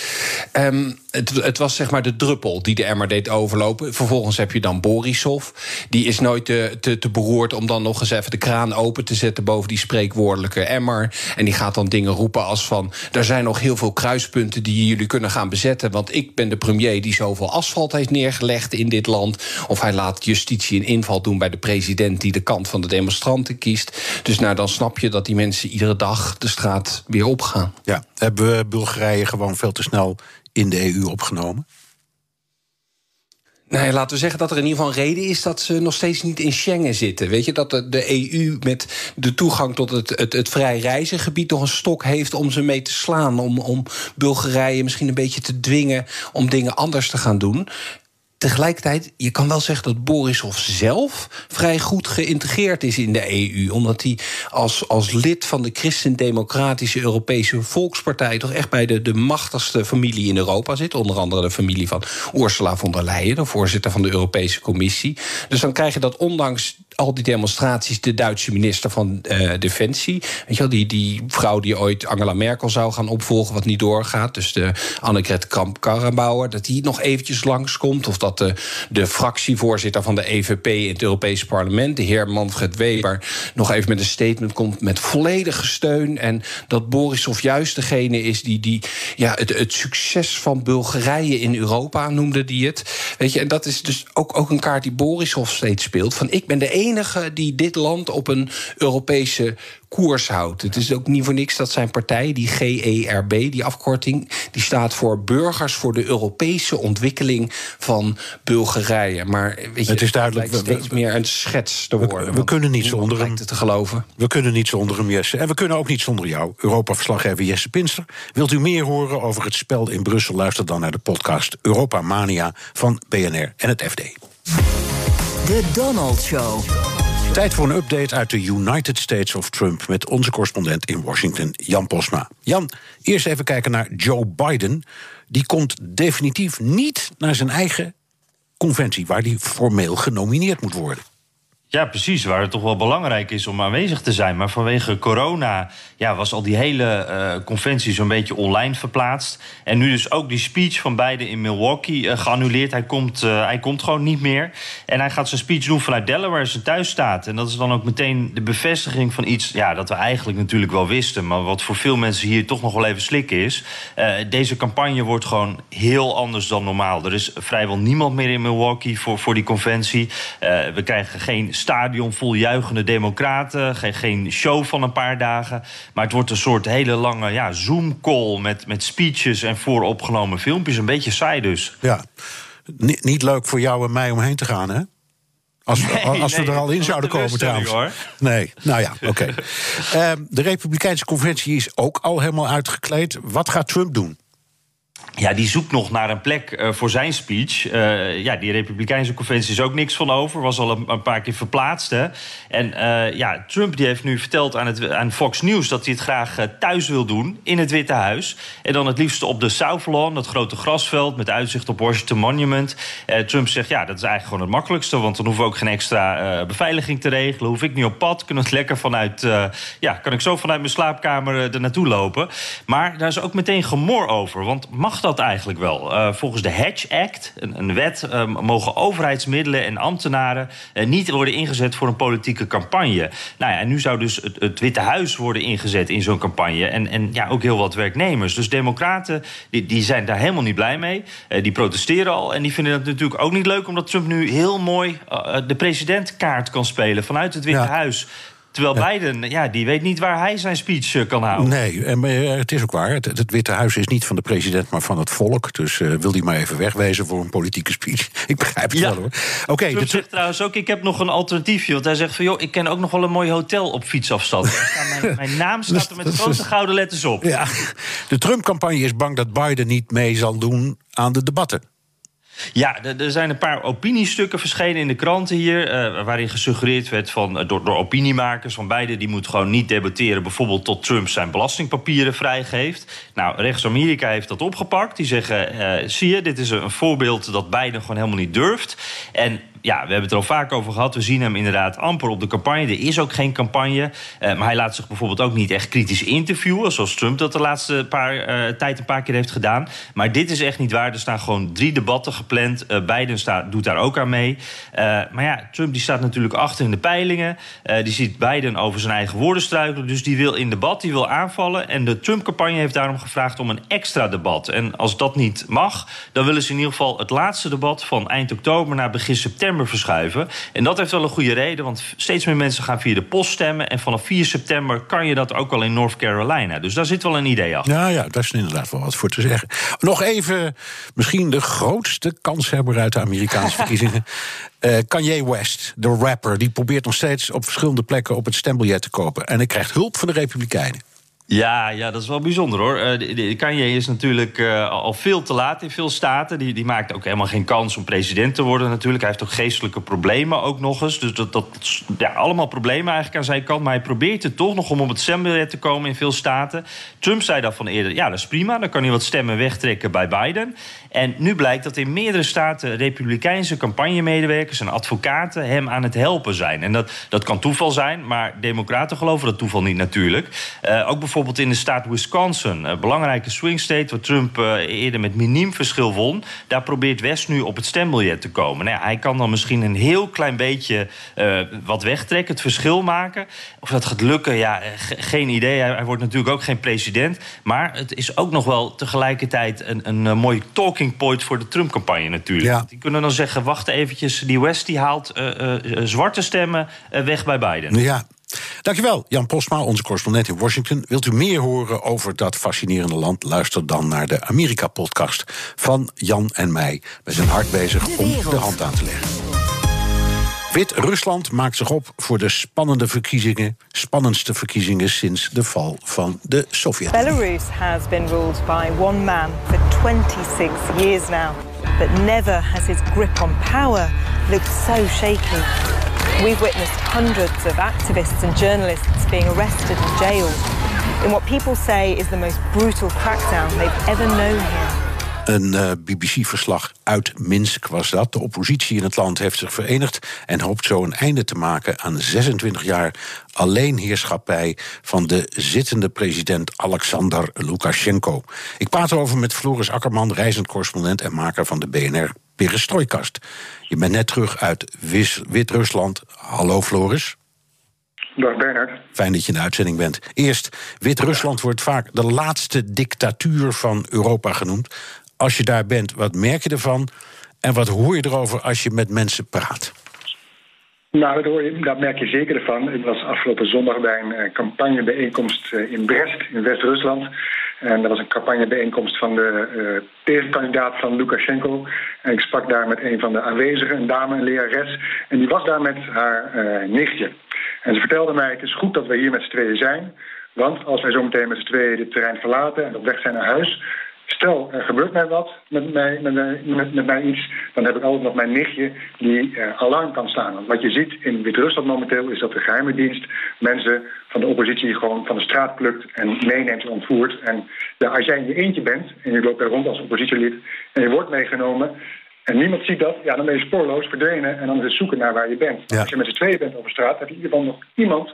Um, het, het, was zeg maar de druppel die de emmer deed overlopen. Vervolgens heb je dan Borisov. Die is nooit te, te, te, beroerd om dan nog eens even de kraan open te zetten boven die spreekwoordelijke emmer. En die gaat dan dingen roepen als van: er zijn nog heel veel kruispunten die jullie kunnen gaan bezetten. Want ik ben de premier die zoveel asfalt heeft neergelegd in dit land. Of hij laat justitie een inval doen bij de president die de kant van de demonstranten kiest. Dus nou, dan snap je dat die mensen iedere dag de straat weer opgaan. Ja, hebben we Bulgarije gewoon veel te snel in de EU opgenomen? Nou laten we zeggen dat er in ieder geval een reden is dat ze nog steeds niet in Schengen zitten. Weet je, dat de, EU met de toegang tot het, het, het vrij reizengebied nog een stok heeft om ze mee te slaan. Om, om Bulgarije misschien een beetje te dwingen om dingen anders te gaan doen tegelijkertijd, je kan wel zeggen dat Borisov zelf vrij goed geïntegreerd is in de EU. Omdat hij als, als lid van de Christendemocratische Europese Volkspartij toch echt bij de, de machtigste familie in Europa zit. Onder andere de familie van Ursula von der Leyen, de voorzitter van de Europese Commissie. Dus dan krijg je dat ondanks al die demonstraties de Duitse minister van uh, Defensie. Weet je wel, die, die vrouw die ooit Angela Merkel zou gaan opvolgen, wat niet doorgaat. Dus de Annegret Kramp-Karrenbauer, dat die nog eventjes langskomt. Of dat dat de, fractievoorzitter van de EVP in het Europese parlement, de heer Manfred Weber, nog even met een statement komt met volledige steun. En dat Borisov juist degene is die, die ja, het, het succes van Bulgarije in Europa noemde die het. Weet je, en dat is dus ook, ook een kaart die Borisov steeds speelt. Van ik ben de enige die dit land op een Europese koers houdt. Het is ook niet voor niks dat zijn partij, die GERB, die afkorting, die staat voor Burgers voor de Europese Ontwikkeling van Bulgarije. Maar weet je, het is duidelijk het steeds meer een schets te worden. We, kunnen niet zonder hem. te geloven. We kunnen niet zonder hem, Jesse. En we kunnen ook niet zonder jou, Europa-verslaggever Jesse Pinster. Wilt u meer horen over het spel in Brussel? Luister dan naar de podcast Europa Mania van BNR en het FD. De Donald Show. Tijd voor een update uit de United States of Trump met onze correspondent in Washington, Jan Posma. Jan, eerst even kijken naar Joe Biden. Die komt definitief niet naar zijn eigen conventie, waar hij formeel genomineerd moet worden. Ja, precies. Waar het toch wel belangrijk is om aanwezig te zijn. Maar vanwege corona ja, was al die hele uh, conventie zo'n beetje online verplaatst. En nu dus ook die speech van beide in Milwaukee uh, geannuleerd. Hij komt, uh, hij komt gewoon niet meer. En hij gaat zijn speech doen vanuit Delaware, zijn thuisstaat. En dat is dan ook meteen de bevestiging van iets ja, dat we eigenlijk natuurlijk wel wisten. Maar wat voor veel mensen hier toch nog wel even slikken is. deze campagne wordt gewoon heel anders dan normaal. Er is vrijwel niemand meer in Milwaukee voor, voor die conventie. we krijgen geen stadion vol juichende democraten. Geen, geen show van een paar dagen. Maar het wordt een soort hele lange ja, Zoom-call met, met speeches en vooropgenomen filmpjes. Een beetje saai dus. Ja, N niet leuk voor jou en mij om heen te gaan, hè? Als, we, als we er al in zouden komen trouwens. Hoor. Nee, nou ja, oké. Okay. *laughs* uh, de Republikeinse conventie is ook al helemaal uitgekleed. Wat gaat Trump doen? Ja, die zoekt nog naar een plek uh, voor zijn speech. Uh, ja, die Republikeinse conventie is ook niks van over. Was al een, paar keer verplaatst. Hè. En uh, ja, Trump die heeft nu verteld aan, het, aan Fox News... dat hij het graag thuis wil doen, in het Witte Huis. En dan het liefst op de South Lawn, dat grote grasveld... met uitzicht op Washington Monument. Trump zegt, ja, dat is eigenlijk gewoon het makkelijkste... want dan hoeven we ook geen extra beveiliging te regelen. Hoef ik niet op pad, kunnen het lekker vanuit... ja, kan ik zo vanuit mijn slaapkamer er naartoe lopen. Maar daar is ook meteen gemor over, want mag dat eigenlijk wel? Uh, volgens de Hedge Act, een, een wet, uh, mogen overheidsmiddelen en ambtenaren uh, niet worden ingezet voor een politieke campagne. Nou ja, en nu zou dus het, het Witte Huis worden ingezet in zo'n campagne. En, en ja, ook heel wat werknemers. Dus democraten die, die zijn daar helemaal niet blij mee. die protesteren al. En die vinden het natuurlijk ook niet leuk, omdat Trump nu heel mooi de presidentkaart kan spelen vanuit het Witte ja. Huis. Terwijl Biden, ja, die weet niet waar hij zijn speech uh, kan houden. Nee, en uh, het is ook waar. Het, het, Witte Huis is niet van de president, maar van het volk. Dus uh, wil hij maar even wegwezen voor een politieke speech. *laughs* ik begrijp het ja. wel hoor. Oké. Okay, Trump zegt trouwens ook, ik heb nog een alternatiefje. Want hij zegt van, joh, ik ken ook nog wel een mooi hotel op fietsafstand. *laughs* mijn, mijn, naam staat er met grote gouden letters op. Ja, de Trump-campagne is bang dat Biden niet mee zal doen aan de debatten. Ja, er zijn een paar opiniestukken verschenen in de kranten hier. Uh, waarin gesuggereerd werd van, door, door opiniemakers van beide. die moet gewoon niet debatteren. bijvoorbeeld tot Trump zijn belastingpapieren vrijgeeft. Nou, rechts-Amerika heeft dat opgepakt. Die zeggen: uh, zie je, dit is een voorbeeld dat Biden gewoon helemaal niet durft. En ja, we hebben het er al vaak over gehad. We zien hem inderdaad amper op de campagne. Er is ook geen campagne. Uh, maar hij laat zich bijvoorbeeld ook niet echt kritisch interviewen. Zoals Trump dat de laatste paar, uh, tijd een paar keer heeft gedaan. Maar dit is echt niet waar. Er staan gewoon drie debatten gepland. Uh, Biden staat, doet daar ook aan mee. maar ja, Trump die staat natuurlijk achter in de peilingen. die ziet Biden over zijn eigen woorden struikelen. Dus die wil in debat, die wil aanvallen. En de Trump-campagne heeft daarom gevraagd om een extra debat. En als dat niet mag, dan willen ze in ieder geval het laatste debat van eind oktober naar begin september verschuiven. En dat heeft wel een goede reden, want steeds meer mensen gaan via de post stemmen. En vanaf 4 september kan je dat ook al in North Carolina. Dus daar zit wel een idee achter. Ja, ja, daar is inderdaad wel wat voor te zeggen. Nog even, misschien de grootste kanshebber uit de Amerikaanse *laughs* verkiezingen. Uh, Kanye West, de rapper, die probeert nog steeds op verschillende plekken op het stembiljet te kopen. En hij krijgt hulp van de Republikeinen. Ja, ja, dat is wel bijzonder hoor. Uh, Kanye is natuurlijk uh, al veel te laat in veel staten. Die, die maakt ook helemaal geen kans om president te worden natuurlijk. Hij heeft ook geestelijke problemen ook nog eens. Dus dat, dat ja, allemaal problemen eigenlijk aan zijn kant. Maar hij probeert het toch nog om op het stembiljet te komen in veel staten. Trump zei dat van eerder, ja dat is prima. Dan kan hij wat stemmen wegtrekken bij Biden. En nu blijkt dat in meerdere staten republikeinse campagnemedewerkers en advocaten hem aan het helpen zijn. En dat, dat kan toeval zijn, maar democraten geloven dat toeval niet natuurlijk. Uh, ook bijvoorbeeld in de staat Wisconsin, een belangrijke swing state... waar Trump uh, eerder met miniem verschil won... daar probeert West nu op het stembiljet te komen. Nou ja, hij kan dan misschien een heel klein beetje uh, wat wegtrekken, het verschil maken. Of dat gaat lukken, ja, geen idee. Hij, hij, wordt natuurlijk ook geen president. Maar het is ook nog wel tegelijkertijd een, een, een mooie talking point... voor de Trump-campagne natuurlijk. Ja. Die kunnen dan zeggen, wacht eventjes, die West die haalt zwarte stemmen weg bij Biden. Ja, Dankjewel, Jan Postma, onze correspondent in Washington. Wilt u meer horen over dat fascinerende land? Luister dan naar de Amerika-podcast van Jan en mij. We zijn hard bezig om de hand aan te leggen. Wit-Rusland maakt zich op voor de spannende verkiezingen, spannendste verkiezingen sinds de val van de sovjet Belarus has been ruled by one man for 26 years now, but never has his grip on power looked so shaky. We've witnessed hundreds of activists and journalists being arrested and jailed in what people say is the most brutal crackdown they've ever known here. Een uh, BBC-verslag uit Minsk was dat. De oppositie in het land heeft zich verenigd en hoopt zo een einde te maken aan 26 jaar alleenheerschappij van de zittende president Alexander Lukashenko. Ik praat erover met Floris Akkerman, reizend correspondent en maker van de BNR Perestrojkast. Je bent net terug uit Wit-Rusland. Hallo Floris. Dag Bernard. Fijn dat je in de uitzending bent. Eerst, Wit-Rusland wordt vaak de laatste dictatuur van Europa genoemd. Als je daar bent, wat merk je ervan? En wat hoor je erover als je met mensen praat? Nou, dat, je, dat merk je zeker ervan. Ik was afgelopen zondag bij een eh, campagnebijeenkomst eh, in Brest, in West-Rusland. En dat was een campagnebijeenkomst van de uh, tegenkandidaat van Lukashenko. En ik sprak daar met een van de aanwezigen, een dame, een lerares. En die was daar met haar nichtje. En ze vertelde mij, het is goed dat we hier met z'n tweeën zijn. Want als wij zo meteen met z'n tweeën dit terrein verlaten en op weg zijn naar huis... Stel, er gebeurt mij wat, met mij, met, met, met mij iets, dan heb ik altijd nog mijn nichtje die uh, alarm kan slaan. Want wat je ziet in Wit-Rusland momenteel is dat de geheime dienst mensen van de oppositie gewoon van de straat plukt en meeneemt en ontvoert. En ja, als jij in je eentje bent en je loopt daar rond als oppositielid en je wordt meegenomen, en niemand ziet dat, ja, dan ben je spoorloos verdwenen en dan is het zoeken naar waar je bent. Ja. Als je met z'n tweeën bent over straat, heb je in ieder geval nog iemand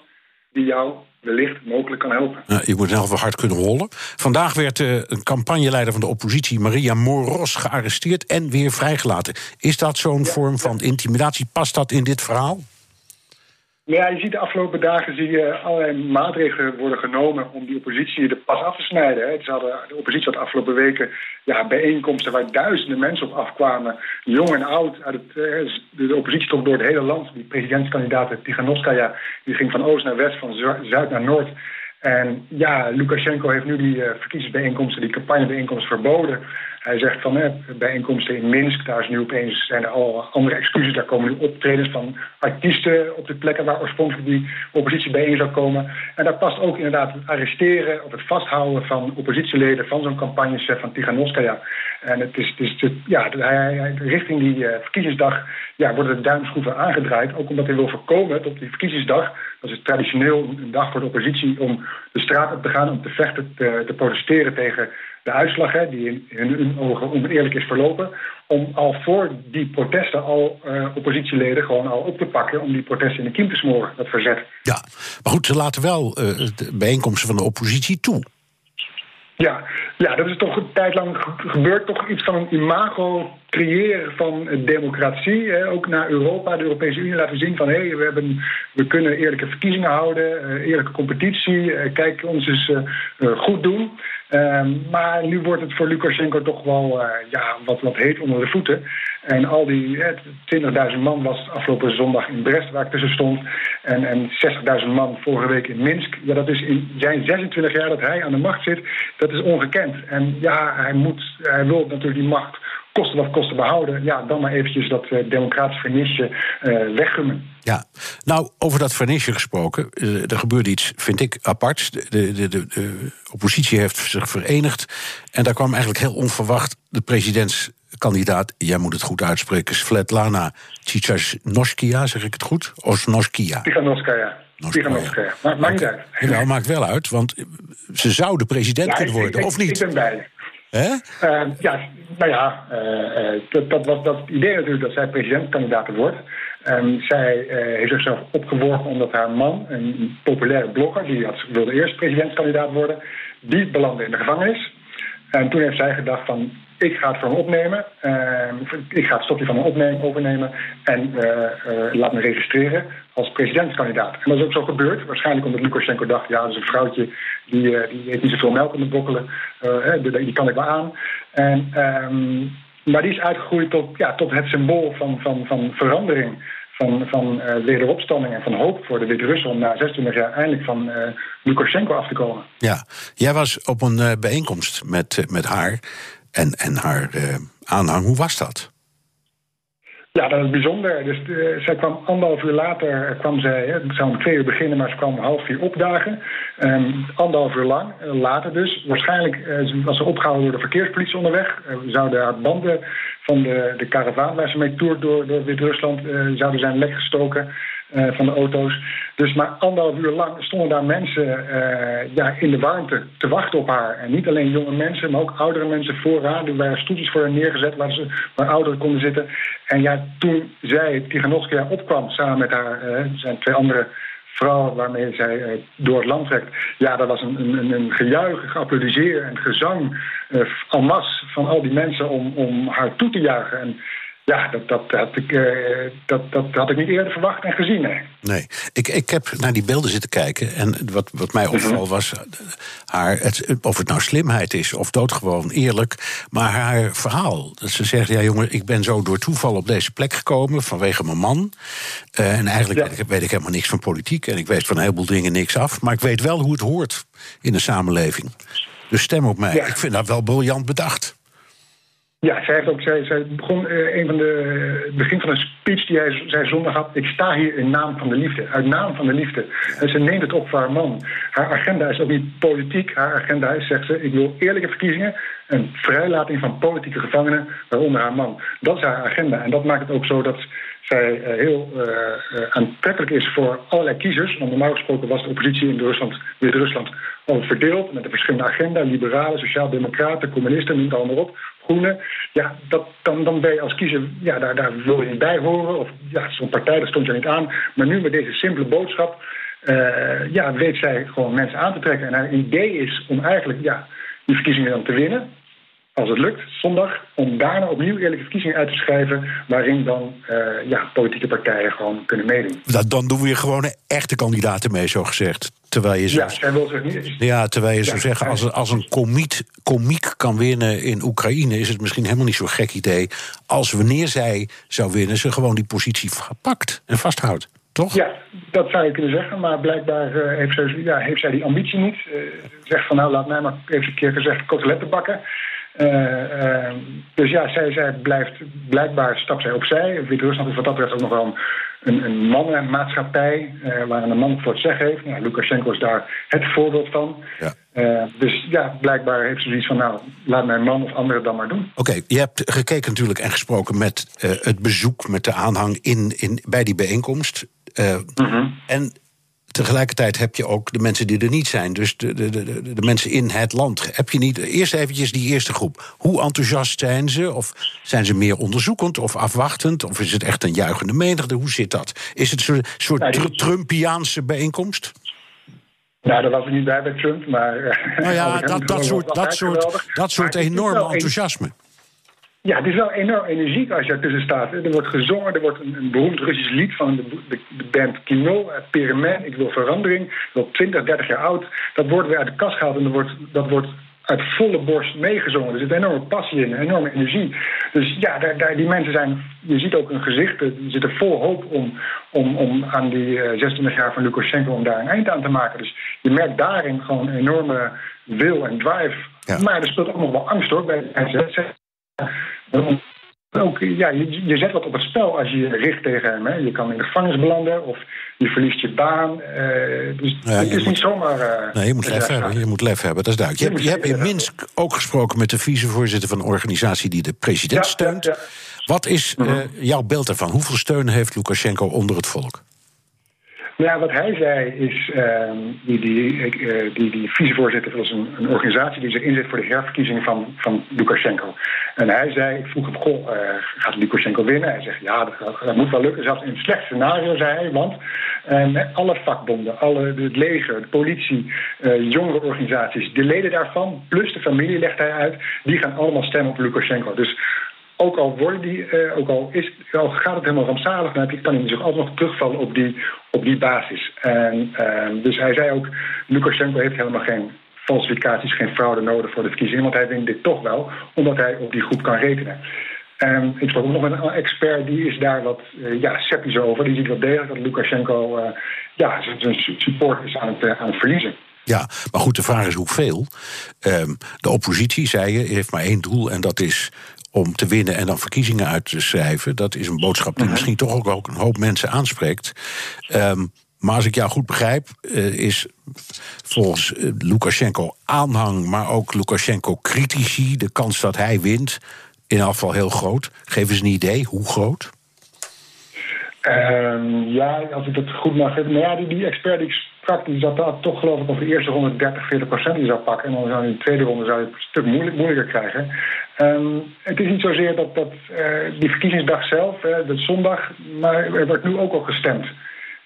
die jou wellicht mogelijk kan helpen. Nou, je moet zelf wel hard kunnen rollen. Vandaag werd uh, een campagneleider van de oppositie, Maria Moros, gearresteerd en weer vrijgelaten. Is dat zo'n ja, vorm van intimidatie? Past dat in dit verhaal? Ja, je ziet de afgelopen dagen zie je allerlei maatregelen worden genomen om die oppositie er pas af te snijden. Hè. Hadden, de oppositie had de afgelopen weken ja, bijeenkomsten waar duizenden mensen op afkwamen, jong en oud. Uit het, de oppositie trok door het hele land. Die presidentskandidaat Tiganovskaya die ging van oost naar west, van zuid naar noord. En ja, Lukashenko heeft nu die uh, verkiezingsbijeenkomsten, die campagnebijeenkomsten verboden. Hij zegt van hè, bijeenkomsten in Minsk, daar is nu opeens zijn er al andere excuses. Daar komen nu optredens van artiesten op de plekken waar oorspronkelijk die oppositie bijeen zou komen. En daar past ook inderdaad het arresteren of het vasthouden van oppositieleden van zo'n campagnechef van Tiganovskaya. En het is, het is ja, richting die uh, verkiezingsdag ja, worden de duimschroeven aangedraaid. Ook omdat hij wil voorkomen dat op die verkiezingsdag, dat is traditioneel een dag voor de oppositie, om de straat op te gaan, om te vechten, te, te protesteren tegen de uitslag, hè, die in hun ogen oneerlijk is verlopen, om al voor die protesten al uh, oppositieleden gewoon al op te pakken om die protesten in de kiem te smoren, dat verzet. Ja, maar goed, ze laten wel uh, de bijeenkomsten van de oppositie toe. Ja, ja, dat is toch een tijd lang gebeurd. Toch iets van een imago creëren van democratie. Hè. Ook naar Europa, de Europese Unie laten zien van... hé, hey, we, hebben, we kunnen eerlijke verkiezingen houden, uh, eerlijke competitie. Kijk, ons eens uh, goed doen. Ehm, maar nu wordt het voor Lukashenko toch wel ja, wat, wat heet onder de voeten. En al die 20.000 man was afgelopen zondag in Brest, waar ik tussen stond. En, en 60.000 man vorige week in Minsk. Ja, dat is in zijn 26 jaar dat hij aan de macht zit, dat is ongekend. En ja, hij, moet, hij wil natuurlijk die macht kosten wat kosten behouden. Ja, dan maar eventjes dat uh, democratisch vernisje uh, weggummen. Ja, nou, over dat vernisje gesproken. Uh, er gebeurde iets, vind ik, apart. De, de, de, de, oppositie heeft zich verenigd. En daar kwam eigenlijk heel onverwacht de presidentskandidaat... jij moet het goed uitspreken, Svetlana Tsikhanovskaya, zeg ik het goed? Osnoskaya. Tiganovskaya. Tiganovskaya. Maakt niet uit. Jawel, maakt wel uit, want ze zou de president ja, kunnen worden, ik, of niet? Ik ben bij Uh, ja, nou ja, uh, dat, dat, was dat idee natuurlijk dat zij presidentskandidaat wordt. Um, zij heeft zichzelf opgeworpen omdat haar man, een populaire blogger, die had, wilde eerst presidentskandidaat worden, die belandde in de gevangenis. En toen heeft zij gedacht van, ik ga het van hem opnemen. Uh, ik ga het stokje van hem opnemen, overnemen en uh, uh, laat me registreren als presidentskandidaat. En dat is ook zo gebeurd. Waarschijnlijk omdat Lukashenko dacht, ja, dat is een vrouwtje die, die heeft niet zoveel melk om te bokkelen. die, kan ik wel aan. En, um, maar die is uitgegroeid tot, ja, tot het symbool van, van, van verandering van, van wederopstanding en van hoop voor de Wit-Russen om na 26 jaar eindelijk van Lukashenko af te komen. Ja, jij was op een bijeenkomst met, met haar en, en haar aanhang. Hoe was dat? Ja, dat is bijzonder. Dus uh, zij kwam anderhalf uur later, kwam zij, het zou om twee uur beginnen, maar ze kwam om half vier opdagen. Um, anderhalf uur lang, uh, later dus. Waarschijnlijk uh, was ze opgehouden door de verkeerspolitie onderweg. we zouden haar banden van de, de karavaan waar ze mee toert door, door Wit-Rusland zouden zijn lekgestoken. Uh, van de auto's. Dus maar anderhalf uur lang stonden daar mensen uh, ja, in de warmte te wachten op haar. En niet alleen jonge mensen, maar ook oudere mensen vooraan. Er waren stoeltjes voor haar neergezet waar, ze, waar ouderen konden zitten. En ja, toen zij, Tiganovskaya, opkwam samen met haar, uh, zijn twee andere vrouwen waarmee zij door het land trekt. Ja, dat was een, een, een gejuich, geapplaudiseer en gezang uh, en van al die mensen om, om haar toe te juichen. En ja, dat, dat, had ik, uh, dat, dat had ik niet eerder verwacht en gezien. Nee, nee. Ik, ik heb naar die beelden zitten kijken. En wat, wat mij opviel was haar, het, of het nou slimheid is of doodgewoon eerlijk. Maar haar verhaal. Dat ze zegt: Ja, jongen, ik ben zo door toeval op deze plek gekomen vanwege mijn man. Uh, en eigenlijk ja. weet, ik, weet ik helemaal niks van politiek. En ik weet van een heleboel dingen niks af. Maar ik weet wel hoe het hoort in de samenleving. Dus stem op mij. Ja. Ik vind dat wel briljant bedacht. Ja, zij, heeft ook, zij, zij begon uh, een van de, begin van een speech die hij, zij zondag had. Ik sta hier in naam van de liefde, uit naam van de liefde. En ze neemt het op voor haar man. Haar agenda is ook niet politiek. Haar agenda is, zegt ze, ik wil eerlijke verkiezingen... en vrijlating van politieke gevangenen, waaronder haar man. Dat is haar agenda. En dat maakt het ook zo dat zij uh, heel uh, aantrekkelijk is voor allerlei kiezers. Want normaal gesproken was de oppositie in Rusland, Wit-Rusland al verdeeld... met een verschillende agenda, liberalen, sociaal-democraten, communisten, noem het allemaal op groene. Ja, dat, dan, dan ben je als kiezer, ja, daar, daar wil je niet bij horen. Of ja, zo'n partij, dat stond je niet aan. Maar nu met deze simpele boodschap, uh, ja, weet zij gewoon mensen aan te trekken. En haar idee is om eigenlijk, ja, die verkiezingen dan te winnen als het lukt, zondag, om daarna opnieuw eerlijke verkiezingen uit te schrijven... waarin dan uh, ja, politieke partijen gewoon kunnen meedoen. Dat, dan doen we je gewoon echte kandidaten mee, zo gezegd. Terwijl je ja, wil zich niet... Ja, terwijl je ja, zo zeggen, als, als een komiet, komiek kan winnen in Oekraïne... is het misschien helemaal niet zo'n gek idee... als wanneer zij zou winnen, ze gewoon die positie pakt en vasthoudt. Toch? Ja, dat zou je kunnen zeggen, maar blijkbaar uh, heeft, zij, ja, heeft zij die ambitie niet. Uh, zegt van nou, laat mij maar even een keer gezegd koteletten bakken. Uh, uh, dus ja, zij, zij blijft blijkbaar stapt zij opzij. Wit-Rusland is wat dat betreft ook nog wel een, een mannenmaatschappij uh, waar een man voor het zeggen heeft. Nou, Lukashenko is daar het voorbeeld van. Ja. dus ja, blijkbaar heeft ze zoiets van: nou, laat mijn man of anderen dan maar doen. Oké, okay, je hebt gekeken natuurlijk en gesproken met het bezoek, met de aanhang in, in, bij die bijeenkomst. Mm -hmm. En tegelijkertijd heb je ook de mensen die er niet zijn. Dus de, de, de, de, mensen in het land. Heb je niet. Eerst eventjes die eerste groep. Hoe enthousiast zijn ze? Of zijn ze meer onderzoekend of afwachtend? Of is het echt een juichende menigte? Hoe zit dat? Is het een soort Trumpiaanse bijeenkomst? Nou, daar was ik niet bij bij Trump, maar. Nou ja, *laughs* dat, dat, soort, dat, soort, dat soort enorme enthousiasme. Ja, het is wel enorm energiek als je ertussen staat. Er wordt gezongen, er wordt een, een beroemd Russisch lied van de, de, de band Kino, Perimen, Ik wil verandering. Dat wordt 20, 30 jaar oud. Dat wordt weer uit de kast gehaald en dat wordt, dat wordt uit volle borst meegezongen. Er zit enorme passie in, enorme energie. Dus ja, daar, daar, die mensen zijn, je ziet ook hun gezichten, die zitten vol hoop om, om, om aan die uh, 26 jaar van Lukashenko om daar een eind aan te maken. Dus je merkt daarin gewoon een enorme wil en drive. Ja. Maar er speelt ook nog wel angst hoor bij de mensen ook, ja, je, je, zet wat op het spel als je je richt tegen hem. Hè. Je kan in de gevangenis belanden of je verliest je baan. Uh, dus ja, het is niet zomaar... Uh, nee, je moet lef hebben, je moet lef hebben, dat is duidelijk. Je, je hebt, je hebt in Minsk ook gesproken met de vicevoorzitter van een organisatie... die de president steunt. Ja, wat is uh, jouw beeld ervan? Hoeveel steun heeft Lukashenko onder het volk? Nou ja, wat hij zei is, ehm, die, die, uh, die, die vicevoorzitter was een, een, organisatie die zich inzet voor de herverkiezing van, van Lukashenko. En hij zei, ik vroeg hem, goh, uh, gaat Lukashenko winnen? Hij zegt, ja, dat, dat, moet wel lukken. Zelfs in een slecht scenario, zei hij, want uh, alle vakbonden, alle, het leger, de politie, jongere organisaties, de leden daarvan, plus de familie, legt hij uit, die gaan allemaal stemmen op Lukashenko. Dus ook al, worden die, uh, ook al, is, al gaat het helemaal rampzalig, dan kan hij zich altijd nog terugvallen op die, op die basis. En, uh, dus hij zei ook, Lukashenko heeft helemaal geen falsificaties, geen fraude nodig voor de verkiezingen, want hij wint dit toch wel, omdat hij op die groep kan rekenen. En ik sprak ook nog met een expert, die is daar wat uh, ja, sceptisch over. Die ziet wel degelijk dat Lukashenko uh, ja, zijn support is aan het, het verliezen. Ja, maar goed, de vraag is hoeveel. Um, de oppositie, zei je, heeft maar één doel en dat is om te winnen en dan verkiezingen uit te schrijven. Dat is een boodschap die misschien toch ook, ook een hoop mensen aanspreekt. Um, maar als ik jou goed begrijp, uh, is volgens uh, Lukashenko aanhang, maar ook Lukashenko critici, de kans dat hij wint in afval heel groot. Geef eens een idee, hoe groot? Um, ja, als ik het goed mag hebben. Nou ja, die, die expert die ik die zat daar toch geloof ik op de eerste ronde 30, 40 procent zou pakken. En dan zou in de tweede ronde zou je het een stuk moeilijk, moeilijker krijgen. Um, het is niet zozeer dat, dat uh, die verkiezingsdag zelf, uh, de zondag, maar er wordt nu ook al gestemd.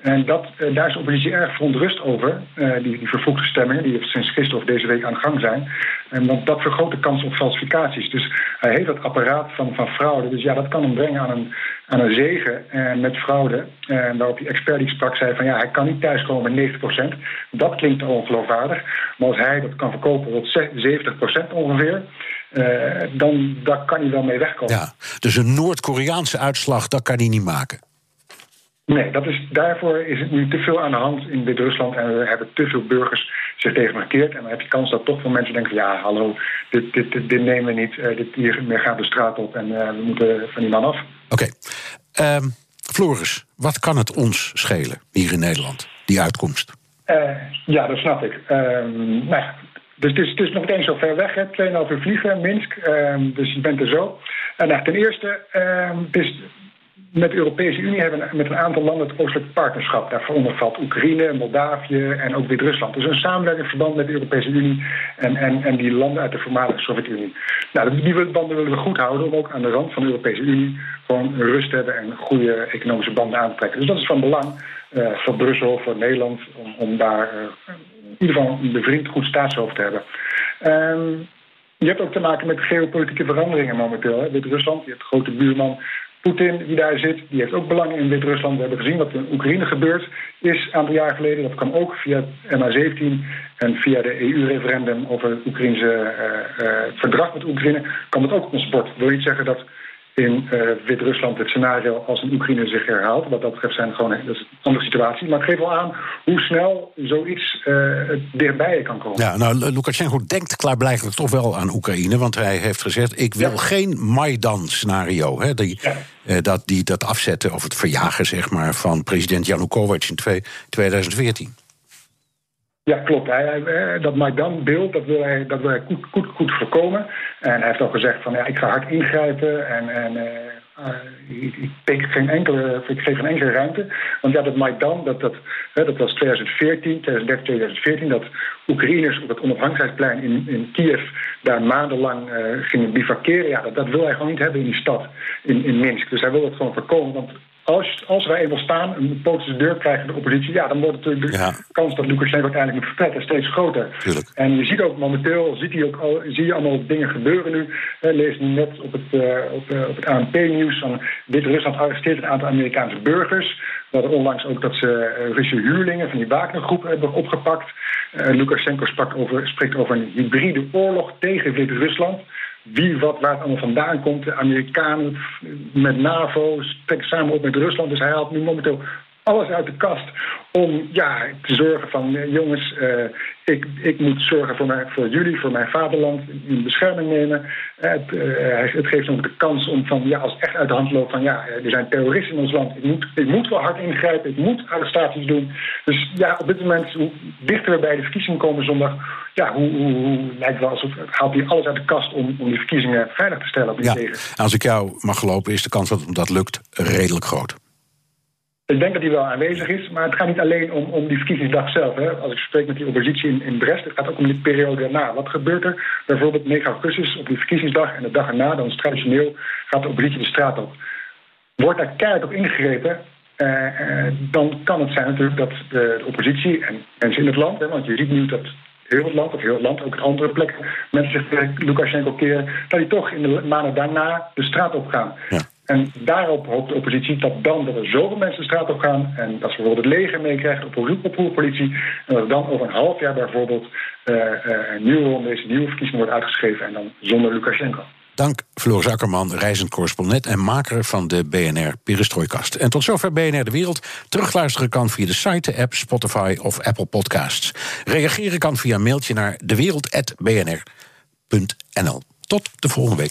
En dat, uh, daar is de oppositie erg verontrust over, die, die vervroegde stemmingen, die sinds gisteren of deze week aan de gang zijn. En want dat vergroot de kans op falsificaties. Dus hij heeft dat apparaat van, van fraude. Dus ja, dat kan hem brengen aan een, aan een zegen en met fraude. En waarop die expert die sprak zei van ja, hij kan niet thuiskomen met 90%. Dat klinkt ongeloofwaardig. Maar als hij dat kan verkopen tot 70% ongeveer... Dan daar kan hij wel mee wegkomen. Ja, dus een Noord-Koreaanse uitslag, dat kan hij niet maken. Nee, dat is, daarvoor is het nu te veel aan de hand in Wit-Rusland en we hebben te veel burgers zich tegen gekeerd. En dan heb je kans dat toch veel mensen denken: ja, hallo, dit, dit, dit, dit nemen we niet, uh, dit, hier gaat de straat op en uh, we moeten van die man af. Oké. Okay. Um, Floris, wat kan het ons schelen hier in Nederland, die uitkomst? Uh, ja, dat snap ik. Um, nou ja, dus het is, het is nog meteen zo ver weg, hè? 2,5 uur vliegen, Minsk. Um, dus je bent er zo. En nou, ten eerste, um, het is met de Europese Unie hebben we met een aantal landen het oostelijk partnerschap. Daaronder valt Oekraïne, Moldavië en ook Wit-Rusland. Dus een samenwerkingsverband met de Europese Unie en, en, en die landen uit de voormalige Sovjet-Unie. Nou, die banden willen we goed houden om ook aan de rand van de Europese Unie gewoon rust te hebben en goede economische banden aan te trekken. Dus dat is van belang uh, voor Brussel, voor Nederland, om, om daar uh, in ieder geval een bevriend goed staatshoofd te hebben. Um, je hebt ook te maken met geopolitieke veranderingen momenteel. Wit-Rusland, je hebt grote buurman Poetin, die daar zit, die heeft ook belang in Wit-Rusland. We hebben gezien wat in Oekraïne gebeurd is een aantal jaar geleden. Dat kwam ook via het MH17 en via de EU-referendum over het Oekraïnse uh, uh, verdrag met Oekraïne. kwam het ook ons bord. Dat wil niet zeggen dat in uh, Wit-Rusland het scenario als in Oekraïne zich herhaalt. Wat dat betreft zijn gewoon dat is een andere situatie. Maar het geeft wel aan hoe snel zoiets uh, dichtbij kan komen. Ja, nou, Lukashenko denkt klaarblijkelijk toch wel aan Oekraïne. Want hij heeft gezegd: ik wil ja. geen Maidan-scenario. Hè, die, ja. uh, dat, die dat afzetten of het verjagen zeg maar, van president Yanukovych in twee, 2014. Ja, klopt. Hij, dat Maidan-beeld dat wil hij, dat wil hij goed, goed, goed voorkomen. En hij heeft ook gezegd van ja, ik ga hard ingrijpen en, en uh, uh, ik, ik, geen enkele, ik geef geen enkele ruimte. Want ja, dat Maidan, dat, dat, hè, dat was 2014, 2013, 2014, dat Oekraïners op het onafhankelijkheidsplein in, in Kiev daar maandenlang uh, gingen bivakeren. Ja, dat, dat wil hij gewoon niet hebben in die stad, in, in Minsk. Dus hij wil het gewoon voorkomen, want als, als wij eenmaal staan, een poot de deur krijgen de oppositie, ja, dan wordt natuurlijk de ja. kans dat Lukashenko uiteindelijk moet vertrekken steeds groter. Tuurlijk. En je ziet ook momenteel, ziet hij ook al, zie je allemaal dingen gebeuren nu. Uh, lees nu net op het, uh, op, uh, op het ANP-nieuws van Wit-Rusland arresteert een aantal Amerikaanse burgers. We hadden onlangs ook dat ze Russische huurlingen van die Wagner-groep hebben opgepakt. Lukashenko sprak over, spreekt over een hybride oorlog tegen Wit-Rusland wie, wat, waar het allemaal vandaan komt. De Amerikanen met NAVO trekken samen op met Rusland. Dus hij haalt nu momenteel alles uit de kast om ja, te zorgen van uh, jongens, uh, ik, ik moet zorgen voor, mij, voor jullie, voor mijn vaderland, in bescherming nemen. Uh, het, het, geeft ook de kans om van ja, als het echt uit de hand loopt van ja, er zijn terroristen in ons land, ik moet, ik moet wel hard ingrijpen, ik moet arrestaties doen. Dus ja, op dit moment, hoe dichter we bij de verkiezingen komen zondag, ja, hoe, hoe, hoe lijkt wel alsof haalt hij alles uit de kast om, om die verkiezingen veilig te stellen op die ja, tegen. Als ik jou mag gelopen, is de kans dat dat lukt redelijk groot. Ik denk dat die wel aanwezig is, maar het gaat niet alleen om, om die verkiezingsdag zelf. Hè. Als ik spreek met die oppositie in, in Brest, het gaat ook om die periode daarna. Wat gebeurt er bijvoorbeeld 9 augustus op die verkiezingsdag en de dag erna, dan is traditioneel, gaat de oppositie de straat op. Wordt daar keihard op ingegrepen, uh, uh, dan kan het zijn natuurlijk dat de, de, oppositie en mensen in het land, hè, want je ziet nu dat heel het land, of heel het land, ook andere plekken, mensen zich tegen Lukashenko keren, dat die toch in de maanden daarna de straat op gaan. Ja. En daarop hoopt de oppositie dat dan dat er zoveel mensen de straat op gaan en dat ze bijvoorbeeld het leger meekrijgen, op oproerpolitie, en dat er dan over een half jaar bijvoorbeeld uh, een nieuwe ronde is, nieuwe verkiezing wordt uitgeschreven en dan zonder Lukashenko. Dank Floris Akkerman, reizend correspondent en maker van de BNR Perestroikast. En tot zover BNR De Wereld. Terugluisteren kan via de site, de app, Spotify of Apple Podcasts. Reageren kan via mailtje naar dewereld.bnr.nl. Tot de volgende week.